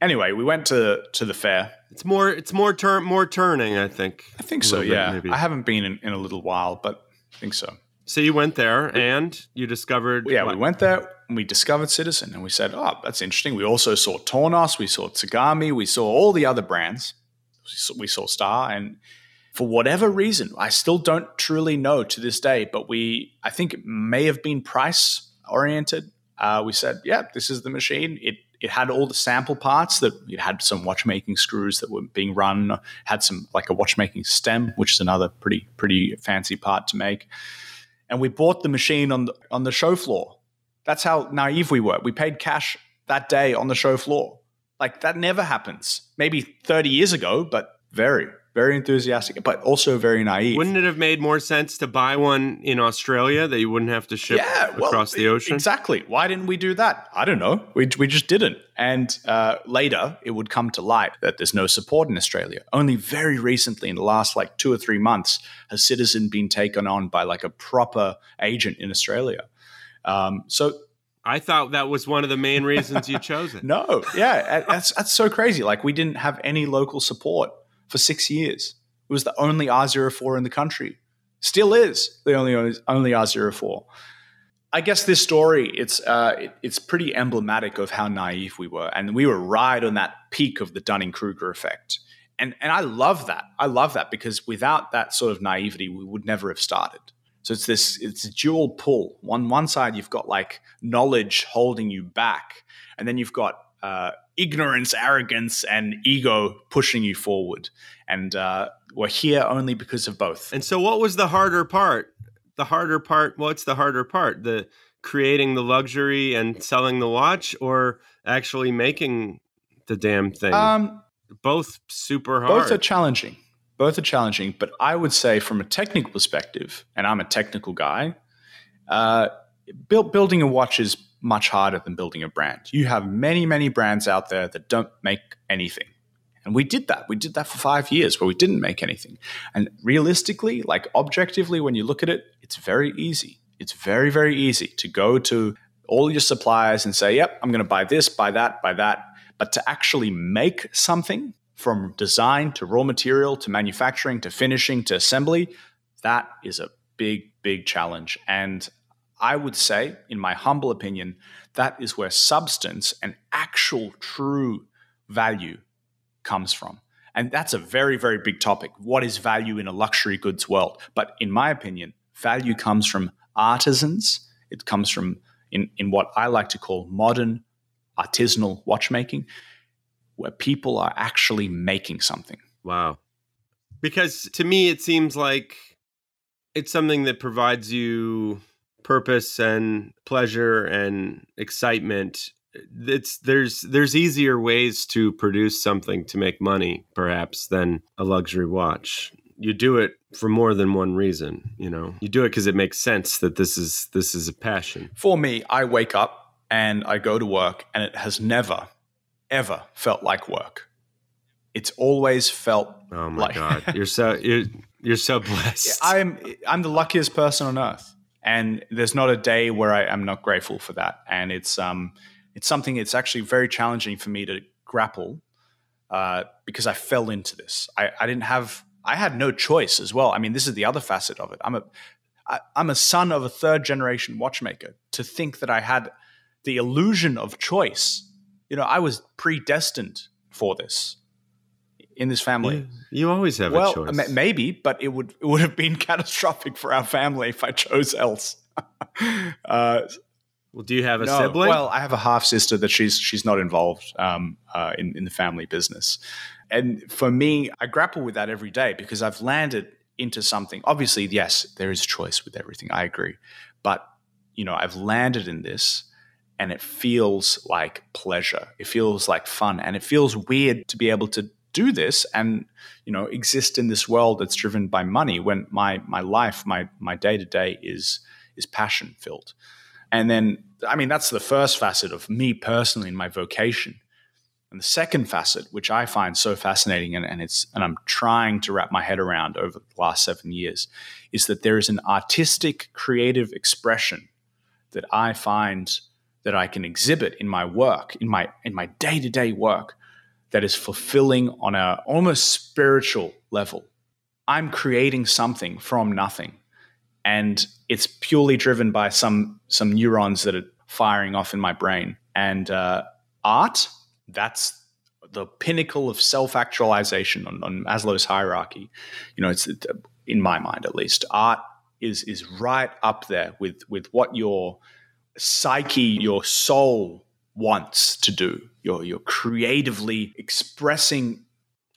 Anyway, we went to to the fair. It's more it's more turn more turning. I think. I think so. Yeah, bit, I haven't been in, in a little while, but I think so. So you went there and you discovered. Yeah, what? we went there and we discovered Citizen and we said, oh, that's interesting. We also saw Tornos, we saw Tsugami, we saw all the other brands. We saw Star. And for whatever reason, I still don't truly know to this day, but we, I think it may have been price oriented. Uh, we said, yeah, this is the machine. It it had all the sample parts that it had some watchmaking screws that were being run, had some like a watchmaking stem, which is another pretty pretty fancy part to make and we bought the machine on the, on the show floor. That's how naive we were. We paid cash that day on the show floor. Like that never happens. Maybe 30 years ago, but very, very enthusiastic, but also very naive. Wouldn't it have made more sense to buy one in Australia that you wouldn't have to ship yeah, well, across the ocean? Exactly. Why didn't we do that? I don't know. We, we just didn't. And uh, later, it would come to light that there's no support in Australia. Only very recently, in the last like two or three months, has Citizen been taken on by like a proper agent in Australia. Um, so I thought that was one of the main reasons you chose it. no, yeah, that's that's so crazy. Like we didn't have any local support for six years. It was the only R04 in the country. Still is the only only R04. I guess this story it's uh, it, it's pretty emblematic of how naive we were, and we were right on that peak of the Dunning Kruger effect. And and I love that. I love that because without that sort of naivety, we would never have started. So it's this it's a dual pull. On one side, you've got like knowledge holding you back, and then you've got uh, ignorance, arrogance, and ego pushing you forward. And uh, we're here only because of both. And so, what was the harder part? The harder part. What's the harder part? The creating the luxury and selling the watch, or actually making the damn thing? Um, both super hard. Both are challenging. Both are challenging. But I would say, from a technical perspective, and I'm a technical guy, uh, build, building a watch is much harder than building a brand. You have many, many brands out there that don't make anything. And we did that. We did that for five years where we didn't make anything. And realistically, like objectively, when you look at it, it's very easy. It's very, very easy to go to all your suppliers and say, yep, I'm going to buy this, buy that, buy that. But to actually make something from design to raw material to manufacturing to finishing to assembly, that is a big, big challenge. And I would say, in my humble opinion, that is where substance and actual true value comes from. And that's a very, very big topic. What is value in a luxury goods world? But in my opinion, value comes from artisans. It comes from in, in what I like to call modern artisanal watchmaking, where people are actually making something. Wow. Because to me, it seems like it's something that provides you purpose and pleasure and excitement it's there's there's easier ways to produce something to make money perhaps than a luxury watch you do it for more than one reason you know you do it because it makes sense that this is this is a passion for me i wake up and i go to work and it has never ever felt like work it's always felt oh my like god you're so you're you're so blessed i'm i'm the luckiest person on earth and there's not a day where I am not grateful for that. And it's um, it's something it's actually very challenging for me to grapple uh, because I fell into this. I, I didn't have I had no choice as well. I mean, this is the other facet of it. I'm a I, I'm a son of a third generation watchmaker. To think that I had the illusion of choice, you know, I was predestined for this in this family. You, you always have well, a choice. maybe, but it would it would have been catastrophic for our family if I chose else. uh, Well, do you have a No, sibling? Well, I have a half sister that she's she's not involved um, uh, in in the family business, and for me, I grapple with that every day because I've landed into something. Obviously, yes, there is choice with everything. I agree, but you know, I've landed in this, and it feels like pleasure. It feels like fun, and it feels weird to be able to do this and you know exist in this world that's driven by money when my my life my my day to day is is passion filled and then, I mean, that's the first facet of me personally in my vocation. And the second facet, which I find so fascinating and, and it's and I'm trying to wrap my head around over the last seven years, is that there is an artistic creative expression that I find that I can exhibit in my work, in my in my day-to-day work, that is fulfilling on a almost spiritual level. I'm creating something from nothing and it's purely driven by some some neurons that are firing off in my brain. And uh, art, that's the pinnacle of self actualization on, on, Maslow's hierarchy. You know, it's in my mind at least. Art is is right up there with with what your psyche, your soul wants to do. You're you're creatively expressing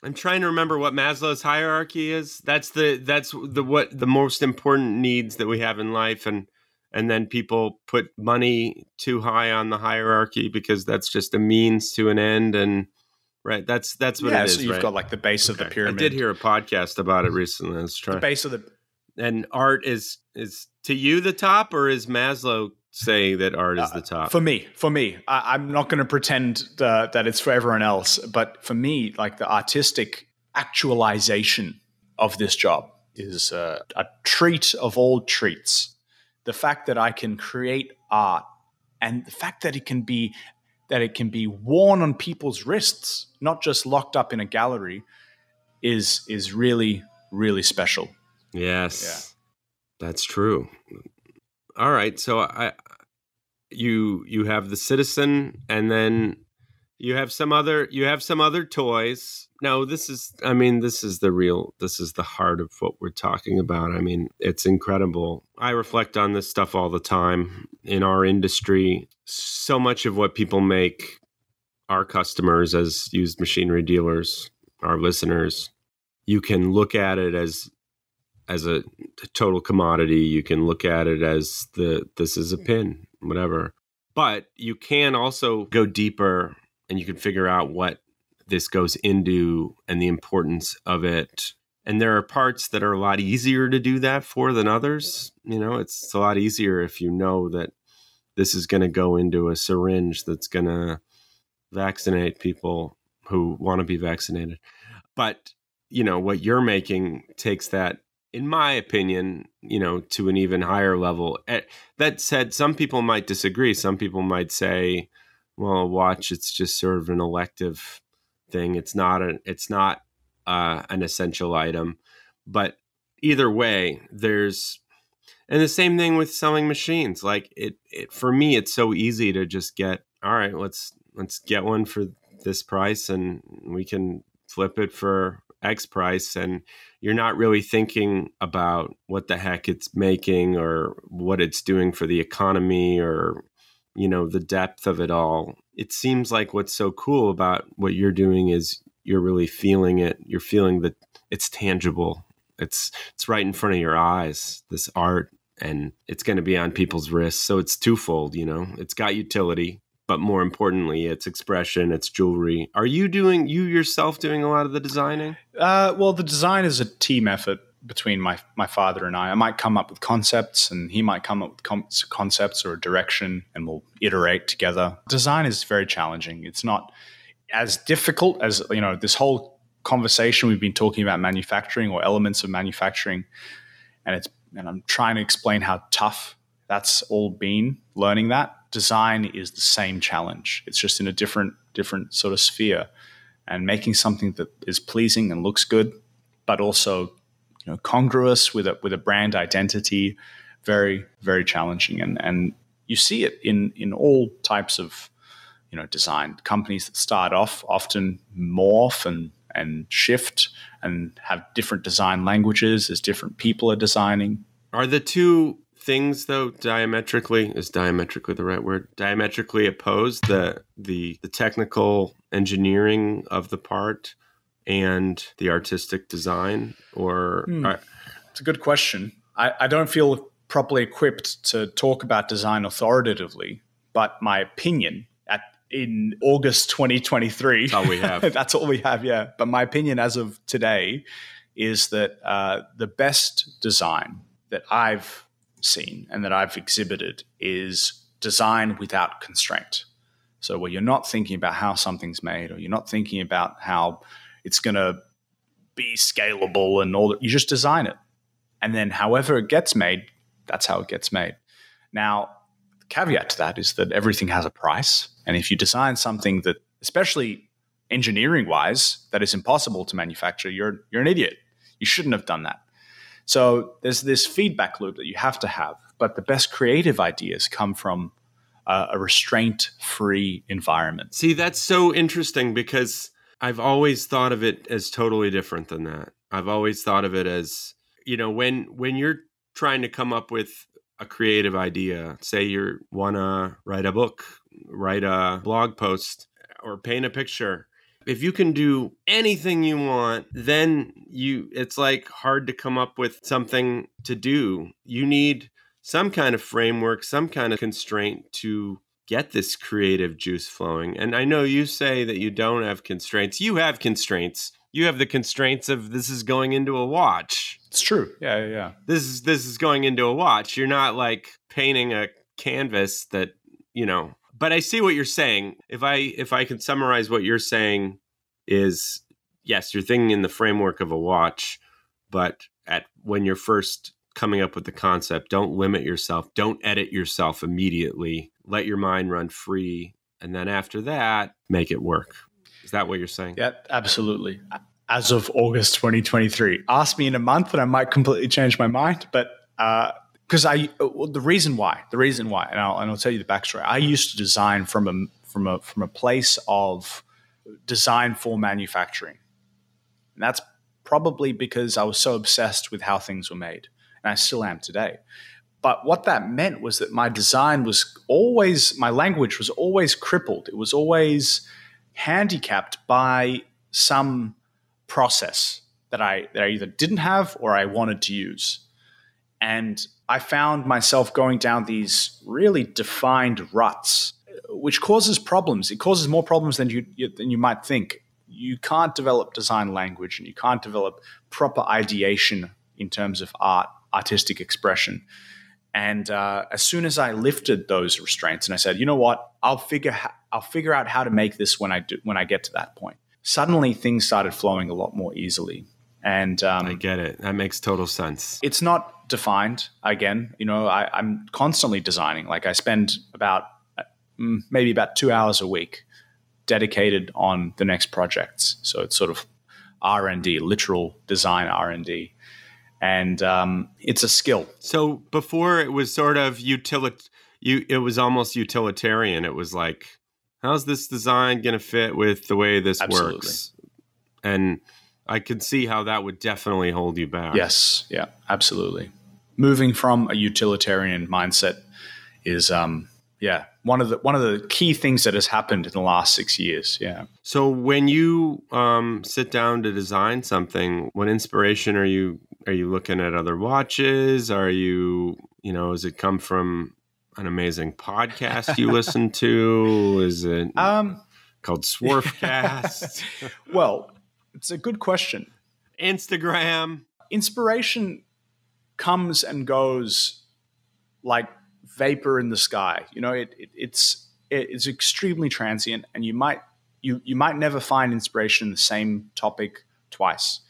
I'm trying to remember what Maslow's hierarchy is. That's the that's the what the most important needs that we have in life and and then people put money too high on the hierarchy because that's just a means to an end and right that's that's what yeah, it is so you've right? got like the base okay. of the pyramid. I did hear a podcast about it recently. I was trying the base of the and art is is to you the top or is Maslow saying that art is the uh, top. Uh, for me, for me, I, am not going to pretend uh, that it's for everyone else, but for me, like the artistic actualization of this job is uh, a treat of all treats. The fact that I can create art and the fact that it can be that it can be worn on people's wrists, not just locked up in a gallery, is is really really special. Yes, yeah. that's true. All right, so I you you have the citizen and then you have some other you have some other toys. No this is i mean this is the real this is the heart of what we're talking about. I mean it's incredible. I reflect on this stuff all the time in our industry. So much of what people make our customers as used machinery dealers our listeners you can look at it as as a total commodity. You can look at it as the this is a pin whatever. But you can also go deeper and you can figure out what this goes into and the importance of it. And there are parts that are a lot easier to do that for than others. You know, it's, a lot easier if you know that this is going to go into a syringe that's going to vaccinate people who want to be vaccinated. But, you know, what you're making takes that in my opinion, you know, to an even higher level. Eh, that said, some people might disagree. Some people might say, "Well, watch, it's just sort of an elective thing. It's not an it's not uh, an essential item." But either way, there's and the same thing with selling machines. Like it, it for me, it's so easy to just get. All right, let's let's get one for this price, and we can flip it for X price and you're not really thinking about what the heck it's making or what it's doing for the economy or you know the depth of it all. It seems like what's so cool about what you're doing is you're really feeling it. You're feeling that it's tangible. It's it's right in front of your eyes this art and it's going to be on people's wrists. So it's twofold you know? It's got utility but more importantly, it's expression, it's jewelry. Are you doing you yourself doing a lot of the designing? Uh, well, the design is a team effort between my my father and I. I might come up with concepts, and he might come up with com- concepts or a direction, and we'll iterate together. Design is very challenging. It's not as difficult as you know this whole conversation we've been talking about manufacturing or elements of manufacturing, and it's and I'm trying to explain how tough that's all been learning that design is the same challenge. It's just in a different different sort of sphere, and making something that is pleasing and looks good, but also you know congruous with a with a brand identity. Very very challenging, and and you see it in in all types of you know design companies that start off often morph and and shift and have different design languages as different people are designing. Are the two things though diametrically is diametrically the right word diametrically opposed the the the technical engineering of the part and the artistic design or Hmm. It's a good question. I, I don't feel properly equipped to talk about design authoritatively, but my opinion at in August 2023. That's all we have. that's all we have, yeah. But my opinion as of today is that uh, the best design that I've seen and that I've exhibited is design without constraint. So where you're not thinking about how something's made, or you're not thinking about how it's going to be scalable and all that. You just design it, and then however it gets made, that's how it gets made. Now, the caveat to that is that everything has a price, and if you design something that, especially engineering wise, that is impossible to manufacture, you're you're an idiot. You shouldn't have done that. So there's this feedback loop that you have to have, but the best creative ideas come from uh, a restraint-free environment. see that's so interesting because i've always thought of it as totally different than that i've always thought of it as you know when when you're trying to come up with a creative idea say you want to write a book write a blog post or paint a picture if you can do anything you want then you it's like hard to come up with something to do. You need some kind of framework some kind of constraint to get this creative juice flowing. And i know you say that you don't have constraints. You have constraints. You have the constraints of this is going into a watch. It's true. Yeah, yeah, yeah. this is this is going into a watch. You're not like painting a canvas that you know but i see what you're saying. If i if i can summarize what you're saying is yes you're thinking in the framework of a watch but at when you're first coming up with the concept don't limit yourself. Don't edit yourself immediately. Let your mind run free and then after that make it work. Is that what you're saying? Yeah, absolutely. As of August 2023, ask me in a month and I might completely change my mind. But uh, because I, uh, well, the reason why, the reason why, and I'll, and I'll tell you the backstory. I used to design from a from a from a place of design for manufacturing, and that's probably because I was so obsessed with how things were made, and I still am today. But what that meant was that my design was always, my language was always crippled. It was always handicapped by some process that I that I either didn't have or I wanted to use. And I found myself going down these really defined ruts, which causes problems. It causes more problems than you, than you might think. You can't develop design language, and you can't develop proper ideation in terms of art, artistic expression. And uh, as soon as I lifted those restraints, and I said, you know what, I'll figure ho- I'll figure out how to make this when I do when I get to that point. Suddenly, things started flowing a lot more easily, and um, i get it that makes total sense it's not defined again you know I, i'm constantly designing like i spend about mm, maybe about two hours a week dedicated on the next projects so it's sort of r&d literal design r&d and um, it's a skill So before it was sort of utilit you it was almost utilitarian. It was like, how's this design gonna fit with the way this Absolutely. works? And I can see how that would definitely hold you back. yes yeah absolutely moving from a utilitarian mindset is um, yeah one of the one of the key things that has happened in the last six years yeah So when you um, sit down to design something, what inspiration are you are you looking at other watches? Are you you know, does it come from an amazing podcast you listen to? Is it um, called Swarfcast? well it's a good question Instagram. inspiration comes and goes like vapor in the sky. You know, it, it, it's it, it's extremely transient, and you might you you might never find inspiration in the same topic twice.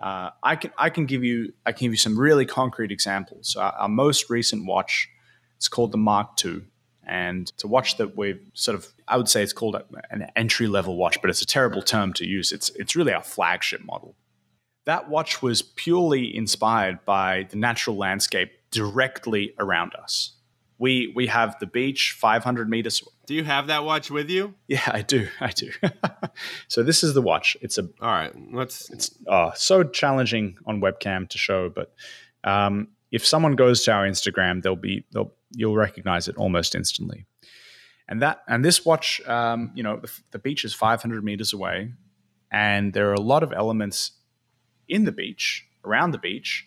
Uh, I can I can give you I can give you some really concrete examples. Our, our most recent watch, it's called the Mark II, and it's a watch that we've sort of I would say it's called an entry level watch, but it's a terrible term to use. It's it's really our flagship model that watch was purely inspired by the natural landscape directly around us. We we have the beach 500 meters. Do you have that watch with you? Yeah, I do. I do. so this is the watch. It's a All right, let's. it's uh, so challenging on webcam to show, but um, if someone goes to our Instagram, they'll be they'll you'll recognize it almost instantly. And that and this watch, um, you know, the, the beach is 500 meters away, and there are a lot of elements in the beach around the beach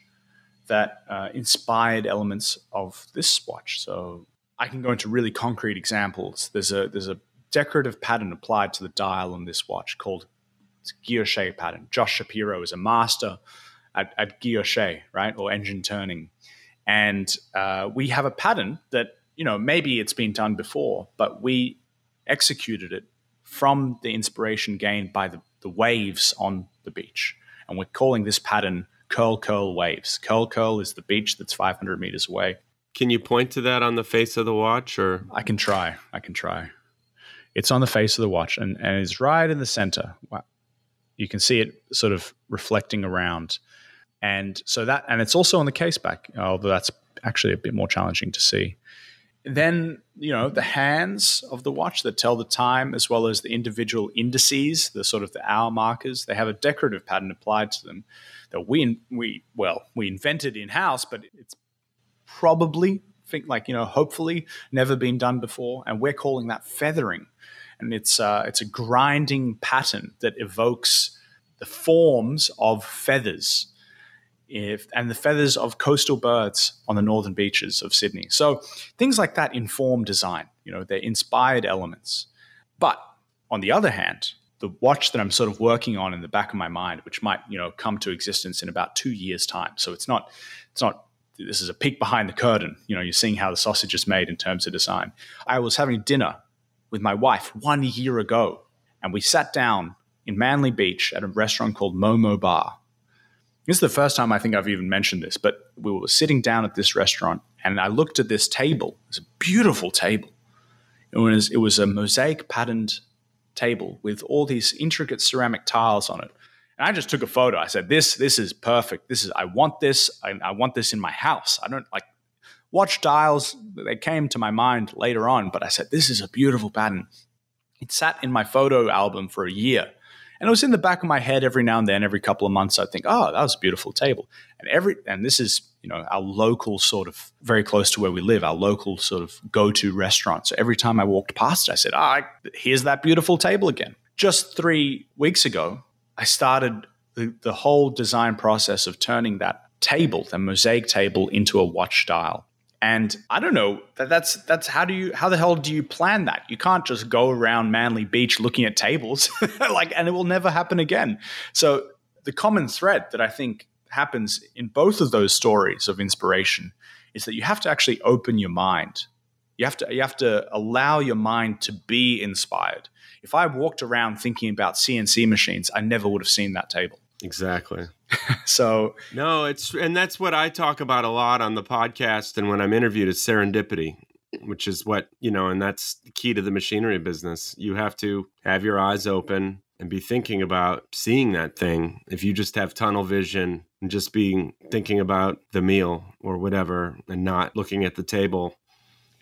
that uh, inspired elements of this watch. So I can go into really concrete examples. There's a there's a decorative pattern applied to the dial on this watch called it's guilloche pattern. Josh Shapiro is a master at, at guilloche, right, or engine turning, and uh, we have a pattern that you know maybe it's been done before, but we executed it from the inspiration gained by the, the waves on the beach, and we're calling this pattern curl curl waves. Curl curl is the beach that's 500 meters away. Can you point to that on the face of the watch or I can try. I can try. It's on the face of the watch and, and it's right in the center. Wow. You can see it sort of reflecting around. And so that and it's also on the case back, although that's actually a bit more challenging to see. Then, you know, the hands of the watch that tell the time, as well as the individual indices, the sort of the hour markers, they have a decorative pattern applied to them that we we well we invented in house, but it's probably think like you know hopefully never been done before, and we're calling that feathering, and it's uh, it's a grinding pattern that evokes the forms of feathers. If, and the feathers of coastal birds on the northern beaches of Sydney. So things like that inform design. You know, they're inspired elements. But on the other hand, the watch that I'm sort of working on in the back of my mind, which might you know come to existence in about two years' time. So it's not it's not this is a peek behind the curtain. You know, you're seeing how the sausage is made in terms of design. I was having dinner with my wife one year ago, and we sat down in Manly Beach at a restaurant called Momo Bar. This is the first time I think I've even mentioned this, but we were sitting down at this restaurant, and I looked at this table. It's a beautiful table. It was, it was a mosaic patterned table with all these intricate ceramic tiles on it. And I just took a photo. I said, "This, this is perfect. This is. I want this. I, I want this in my house. I don't like watch dials. They came to my mind later on, but I said, "This is a beautiful pattern." It sat in my photo album for a year, and it was in the back of my head every now and then. Every couple of months, I'd think, "Oh, that was a beautiful table." And every and this is you know our local sort of very close to where we live, our local sort of go-to restaurant. So every time I walked past, I said, "Ah, oh, here's that beautiful table again." Just three weeks ago, I started the, the whole design process of turning that table, the mosaic table, into a watch dial. And I don't know that that's that's how do you how the hell do you plan that? You can't just go around Manly Beach looking at tables like and it will never happen again. So the common thread that I think happens in both of those stories of inspiration is that you have to actually open your mind. You have to you have to allow your mind to be inspired. If I walked around thinking about CNC machines, I never would have seen that table. Exactly. so no, it's and that's what I talk about a lot on the podcast and when I'm interviewed is serendipity, which is what you know, and that's the key to the machinery business. You have to have your eyes open and be thinking about seeing that thing. If you just have tunnel vision and just being thinking about the meal or whatever and not looking at the table,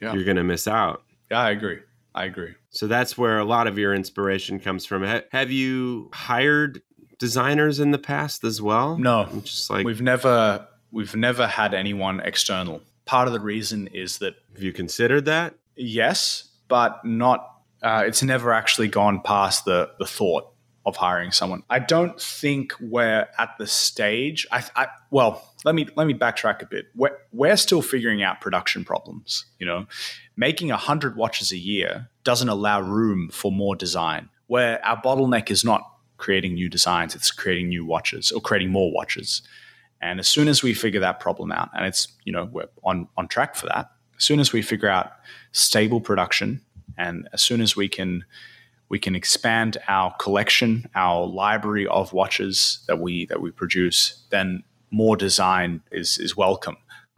yeah. you're going to miss out. Yeah, I agree. I agree. So that's where a lot of your inspiration comes from. Have you hired designers in the past as well? No, just like we've never we've never had anyone external. Part of the reason is that have you considered that? Yes, but not. Uh, it's never actually gone past the the thought of hiring someone. I don't think we're at the stage. I, I well, let me let me backtrack a bit. We're, we're still figuring out production problems. You know, making a hundred watches a year doesn't allow room for more design. Where our bottleneck is not creating new designs, it's creating new watches or creating more watches. And as soon as we figure that problem out, and it's you know we're on on track for that. As soon as we figure out stable production, and as soon as we can we can expand our collection, our library of watches that we that we produce, then more design is is welcome.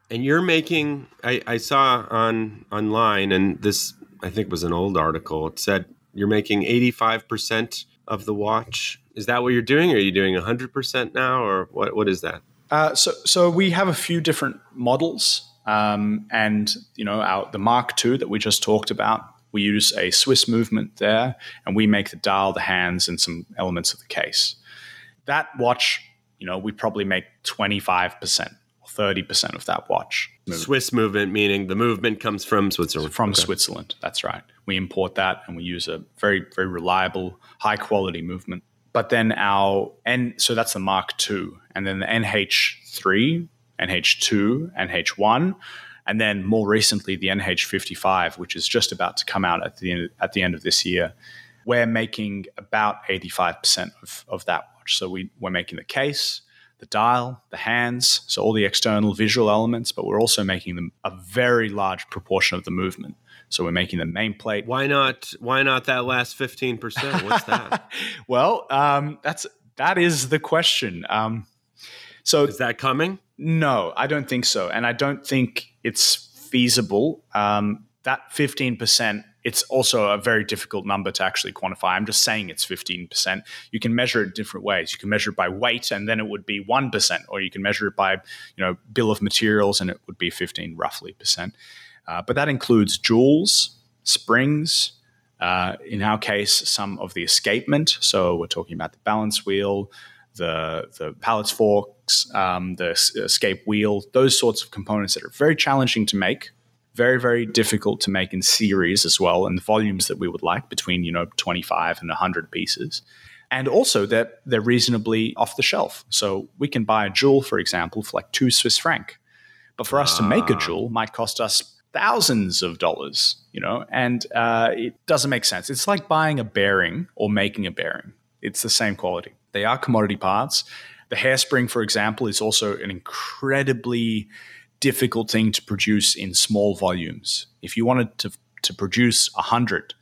And you're making I, I saw on online and this I think was an old article. It said you're making 85% of the watch. Is that what you're doing? Are you doing 100% now, or what? What is that? Uh, so, so we have a few different models, um, and you know, our, the Mark II that we just talked about. We use a Swiss movement there, and we make the dial, the hands, and some elements of the case. That watch, you know, we probably make 25% or 30% of that watch. Swiss movement, meaning the movement comes from Switzerland. From okay. Switzerland, that's right. We import that and we use a very, very reliable, high quality movement. But then our N, so that's the Mark II, and then the NH3, NH2, NH1, and then more recently the NH55, which is just about to come out at the end, at the end of this year. We're making about 85% of, of that watch. So we, we're making the case, the dial, the hands, so all the external visual elements, but we're also making them a very large proportion of the movement. So we're making the nameplate. Why not? Why not that last fifteen percent? What's that? well, um, that's that is the question. Um, so is that coming? No, I don't think so, and I don't think it's feasible. Um, that fifteen percent it's also a very difficult number to actually quantify. I'm just saying it's 15%. You can measure it different ways. You can measure it by weight and then it would be 1%, or you can measure it by, you know, bill of materials and it would be 15 roughly percent. Uh, but that includes jewels, springs, uh, in our case, some of the escapement. So we're talking about the balance wheel, the the pallets forks, um, the escape wheel, those sorts of components that are very challenging to make very very difficult to make in series as well and the volumes that we would like between you know 25 and 100 pieces. And also that they're reasonably off the shelf. So we can buy a jewel for example for like 2 swiss franc. But for us to make a jewel might cost us thousands of dollars you know? And uh, it doesn't make sense. It's like buying a bearing or making a bearing. It's the same quality. They are commodity parts. The hairspring for example is also an incredibly difficult thing to produce in small volumes. If you wanted to, to produce 100,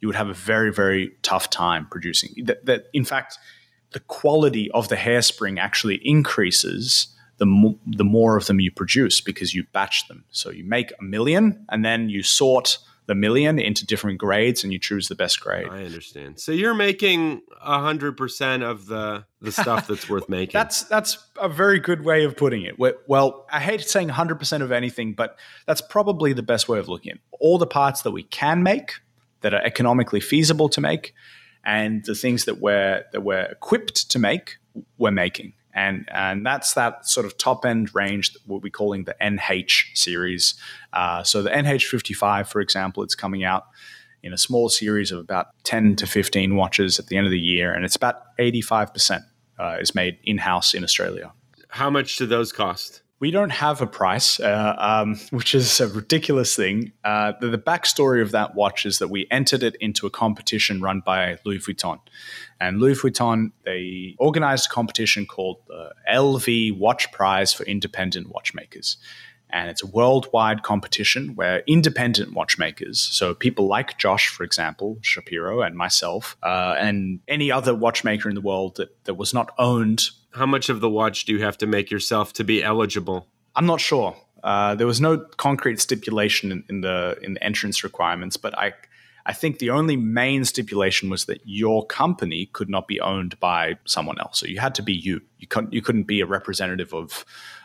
you would have a very, very tough time producing. That, that in fact, the quality of the hairspring actually increases the, mo- the more of them you produce because you batch them. So you make a million and then you sort – the million into different grades and you choose the best grade. I understand. So you're making hundred percent of the the stuff that's worth making. That's that's a very good way of putting it. Well, I hate saying hundred percent of anything, but that's probably the best way of looking at it. All the parts that we can make that are economically feasible to make, and the things that we're that we're equipped to make, we're making and and that's that sort of top end range what we're calling the NH series. Uh, so the NH55, for example, it's coming out in a small series of about 10 to 15 watches at the end of the year, and it's about 85% uh, is made in house in Australia. How much do those cost? We don't have a price, uh, um, which is a ridiculous thing. Uh, the, the, backstory of that watch is that we entered it into a competition run by Louis Vuitton. And Louis Vuitton, they organized a competition called the LV Watch Prize for Independent Watchmakers. And it's a worldwide competition where independent watchmakers, so people like Josh, for example, Shapiro, and myself, uh, and any other watchmaker in the world that, that was not owned how much of the watch do you have to make yourself to be eligible? I'm not sure. Uh, there was no concrete stipulation in, in, the in the entrance requirements, but I I think the only main stipulation was that your company could not be owned by someone else. So you had to be you. You couldn't you couldn't be a representative of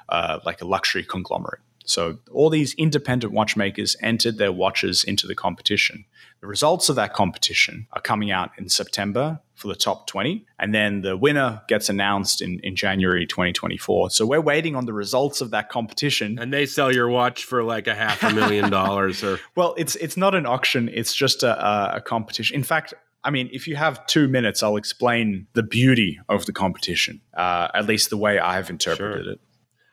uh, like a luxury conglomerate. So all these independent watchmakers entered their watches into the competition. The results of that competition are coming out in September for the top 20. And then the winner gets announced in, in January 2024. So we're waiting on the results of that competition. And they sell your watch for like a half a million dollars or Well, it's it's not an auction, it's just a, a competition. In fact, I mean, if you have two minutes, I'll explain the beauty of the competition, uh, at least the way I've interpreted sure. it.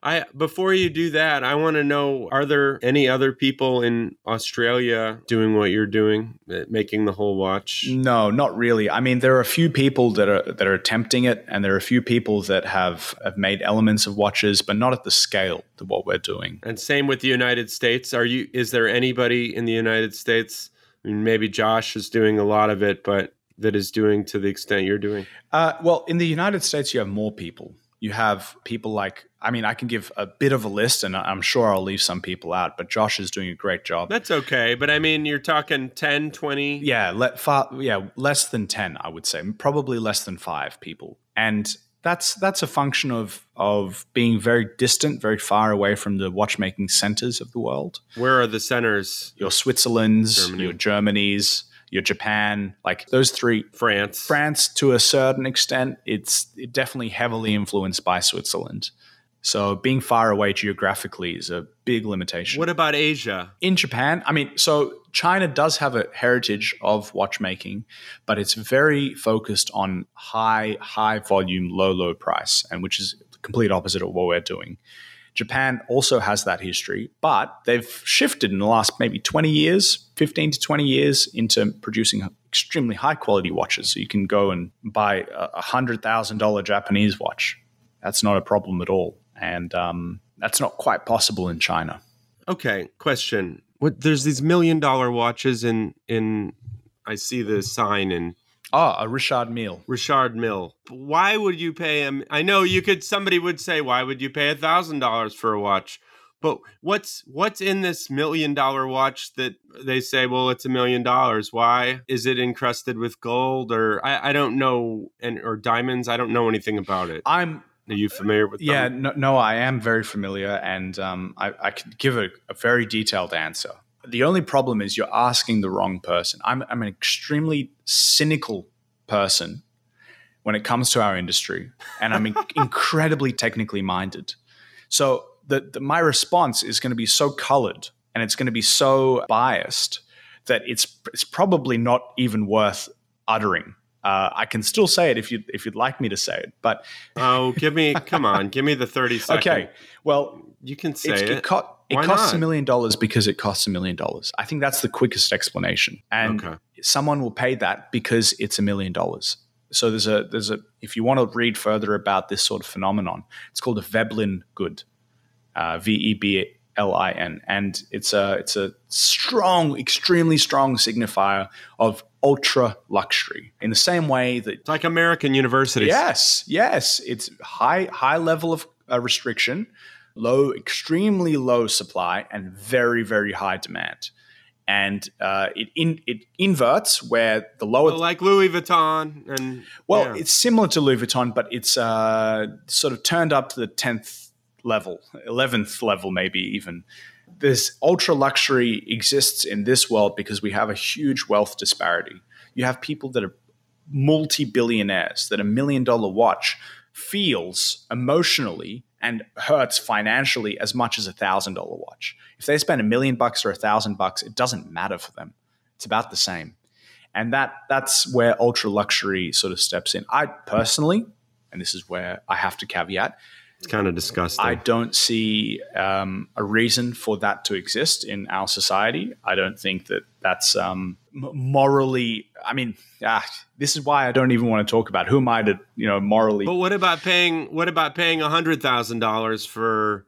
I before you do that, I want to know: Are there any other people in Australia doing what you're doing, making the whole watch? No, not really. I mean, there are a few people that are that are attempting it, and there are a few people that have have made elements of watches, but not at the scale to what we're doing. And same with the United States. Are you? Is there anybody in the United States? I mean, maybe Josh is doing a lot of it, but that is doing to the extent you're doing? Uh, well, in the United States, you have more people. You have people like I mean, I can give a bit of a list and I'm sure I'll leave some people out, but Josh is doing a great job. That's okay. But I mean, you're talking 10, 20? Yeah, let, far, yeah, less than 10, I would say. Probably less than five people. And that's that's a function of of being very distant, very far away from the watchmaking centers of the world. Where are the centers? Your Switzerland's, Germany. your Germany's, your Japan, like those three. France. France to a certain extent. It's definitely heavily influenced by Switzerland. So being far away geographically is a big limitation. What about Asia? in Japan, I mean, so China does have a heritage of watchmaking, but it's very focused on high, high volume, low, low price, and which is the complete opposite of what we're doing. Japan also has that history, but they've shifted in the last maybe 20 years, 15 to 20 years into producing extremely high quality watches. So you can go and buy a $100,000 Japanese watch. That's not a problem at all. And um, that's not quite possible in China. Okay, question. What there's these million dollar watches in in I see the sign in Ah, a Richard Mille. Richard Mill. Why would you pay him? I know you could. Somebody would say, "Why would you pay a thousand dollars for a watch?" But what's what's in this million dollar watch that they say, "Well, it's a million dollars"? Why is it encrusted with gold or I, I don't know and or diamonds? I don't know anything about it. I'm Are you familiar with? yeah, them? no, no, I am very familiar, and um, I, I could give a, a very detailed answer. The only problem is you're asking the wrong person. I'm, I'm an extremely cynical person when it comes to our industry, and I'm in- incredibly technically minded. So the, the, my response is going to be so colored and it's going to be so biased that it's it's probably not even worth uttering. Uh, I can still say it if you if you'd like me to say it, but Oh, give me, come on, give me the thirty seconds. okay. Well, you can say it's, it. it, it Why costs not? a million dollars because it costs a million dollars. I think that's the quickest explanation, and Okay. someone will pay that because it's a million dollars. So there's a there's a if you want to read further about this sort of phenomenon, it's called a Veblen good, uh, V E B L I N, and it's a it's a strong, extremely strong signifier of ultra luxury. In the same way that It's like American universities. Yes, yes, it's high high level of uh, restriction, low, extremely low supply, and very very high demand. And uh, it in, it inverts where the lower. Well, like Louis Vuitton and well, yeah. it's similar to Louis Vuitton, but it's uh, sort of turned up to the tenth level, eleventh level, maybe even. This ultra luxury exists in this world because we have a huge wealth disparity. You have people that are multi billionaires that a million dollar watch feels emotionally and hurts financially as much as a thousand dollar watch. If they spend a million bucks or a thousand bucks, it doesn't matter for them. It's about the same. And that that's where ultra luxury sort of steps in. I personally, and this is where I have to caveat, it's kind of disgusting. I don't see um, a reason for that to exist in our society. I don't think that that's um, morally. I mean, ah, this is why I don't even want to talk about who am I to you know morally. But what about paying? What about paying a hundred thousand dollars for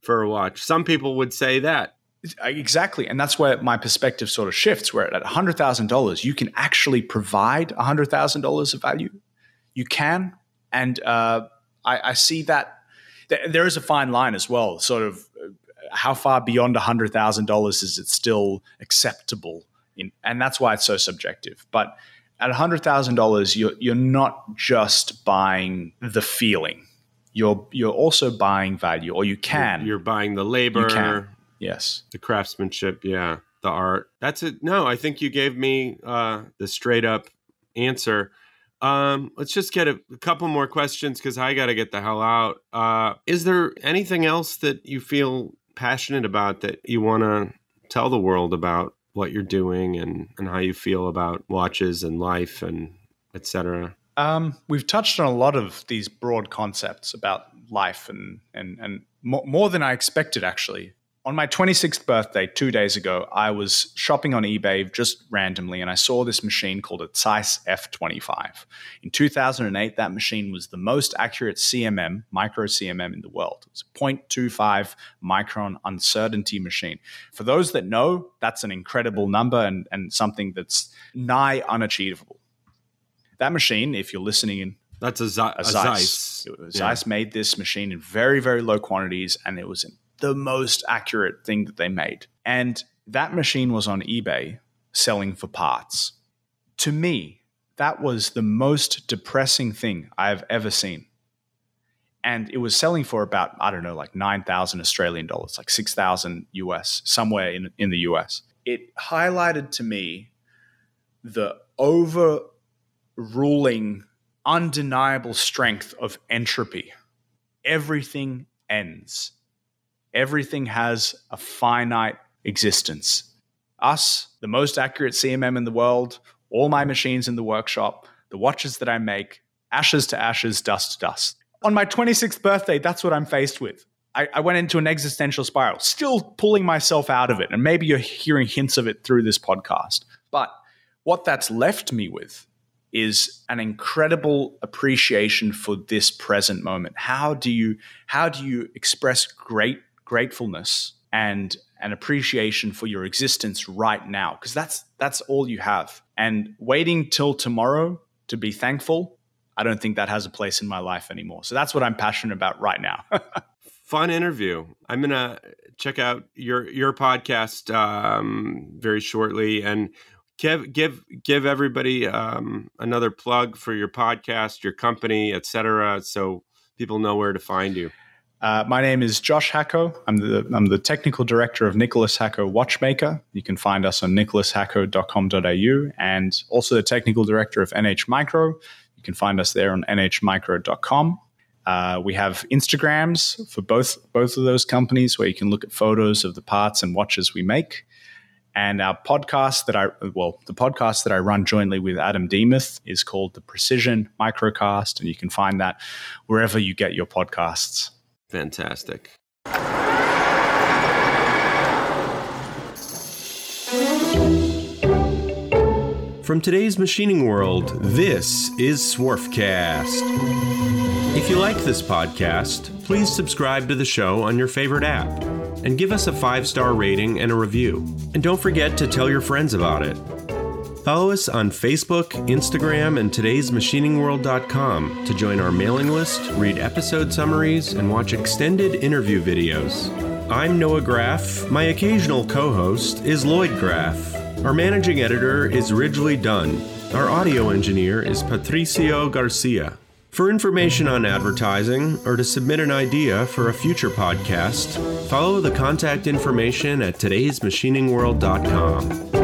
for a watch? Some people would say that. Exactly, and that's where my perspective sort of shifts. Where at hundred thousand dollars, you can actually provide hundred thousand dollars of value. You can, and uh, I, I see that th- there is a fine line as well. Sort of, uh, how far beyond hundred thousand dollars is it still acceptable? In, and that's why it's so subjective. But at hundred thousand dollars, you're you're not just buying the feeling. You're you're also buying value, or you can. You're, you're buying the labor, You can. yes. the craftsmanship, yeah, the art. That's it. No, I think you gave me uh, the straight up answer. Um, let's just get a, a couple more questions because I got to get the hell out. Uh, is there anything else that you feel passionate about that you want to tell the world about what you're doing and, and how you feel about watches and life and etc. Um, we've touched on a lot of these broad concepts about life and and and more, more than I expected actually. On my 26th birthday, two days ago, I was shopping on eBay just randomly, and I saw this machine called a Zeiss F25. In 2008, that machine was the most accurate CMM, micro CMM in the world. It's a 0.25 micron uncertainty machine. For those that know, that's an incredible number and, and something that's nigh unachievable. That machine, if you're listening in That's a, Ze- a, a Zeiss. Zeiss. Yeah. Zeiss made this machine in very, very low quantities, and it was the most accurate thing that they made. And that machine was on eBay selling for parts. To me, that was the most depressing thing I've ever seen. And it was selling for about, I don't know, like 9,000 Australian dollars, like 6,000 US, somewhere in, in the US. It highlighted to me the overruling undeniable strength of entropy. Everything ends. Everything has a finite existence. Us, the most accurate CMM in the world, all my machines in the workshop, the watches that I make, ashes to ashes, dust to dust. On my 26th birthday, that's what I'm faced with. I, I, went into an existential spiral, still pulling myself out of it. And maybe you're hearing hints of it through this podcast. But what that's left me with is an incredible appreciation for this present moment. How do you how do you express great gratefulness and an appreciation for your existence right now? Because that's that's all you have. And waiting till tomorrow to be thankful, I don't think that has a place in my life anymore. So that's what I'm passionate about right now. Fun interview. I'm gonna check out your your podcast um, very shortly and give give give everybody um, another plug for your podcast, your company, etc. So people know where to find you. Uh, my name is Josh Hacko. I'm the I'm the technical director of Nicholas Hacko Watchmaker. You can find us on nicholasHacko.com.au and also the technical director of NH Micro. You can find us there on nhmicro.com. Uh, we have Instagrams for both both of those companies where you can look at photos of the parts and watches we make. And our podcast that I, well, the podcast that I run jointly with Adam Demuth is called the Precision Microcast, and you can find that wherever you get your podcasts. Fantastic. From today's machining world, this is Swarfcast. If you like this podcast, please subscribe to the show on your favorite app and give us a five star rating and a review. And don't forget to tell your friends about it. Follow us on Facebook, Instagram, and today'smachiningworld.com to join our mailing list, read episode summaries, and watch extended interview videos. I'm Noah Graff. My occasional co host is Lloyd Graff. Our managing editor is Ridgely Dunn. Our audio engineer is Patricio Garcia. For information on advertising or to submit an idea for a future podcast, follow the contact information at today'smachiningworld.com.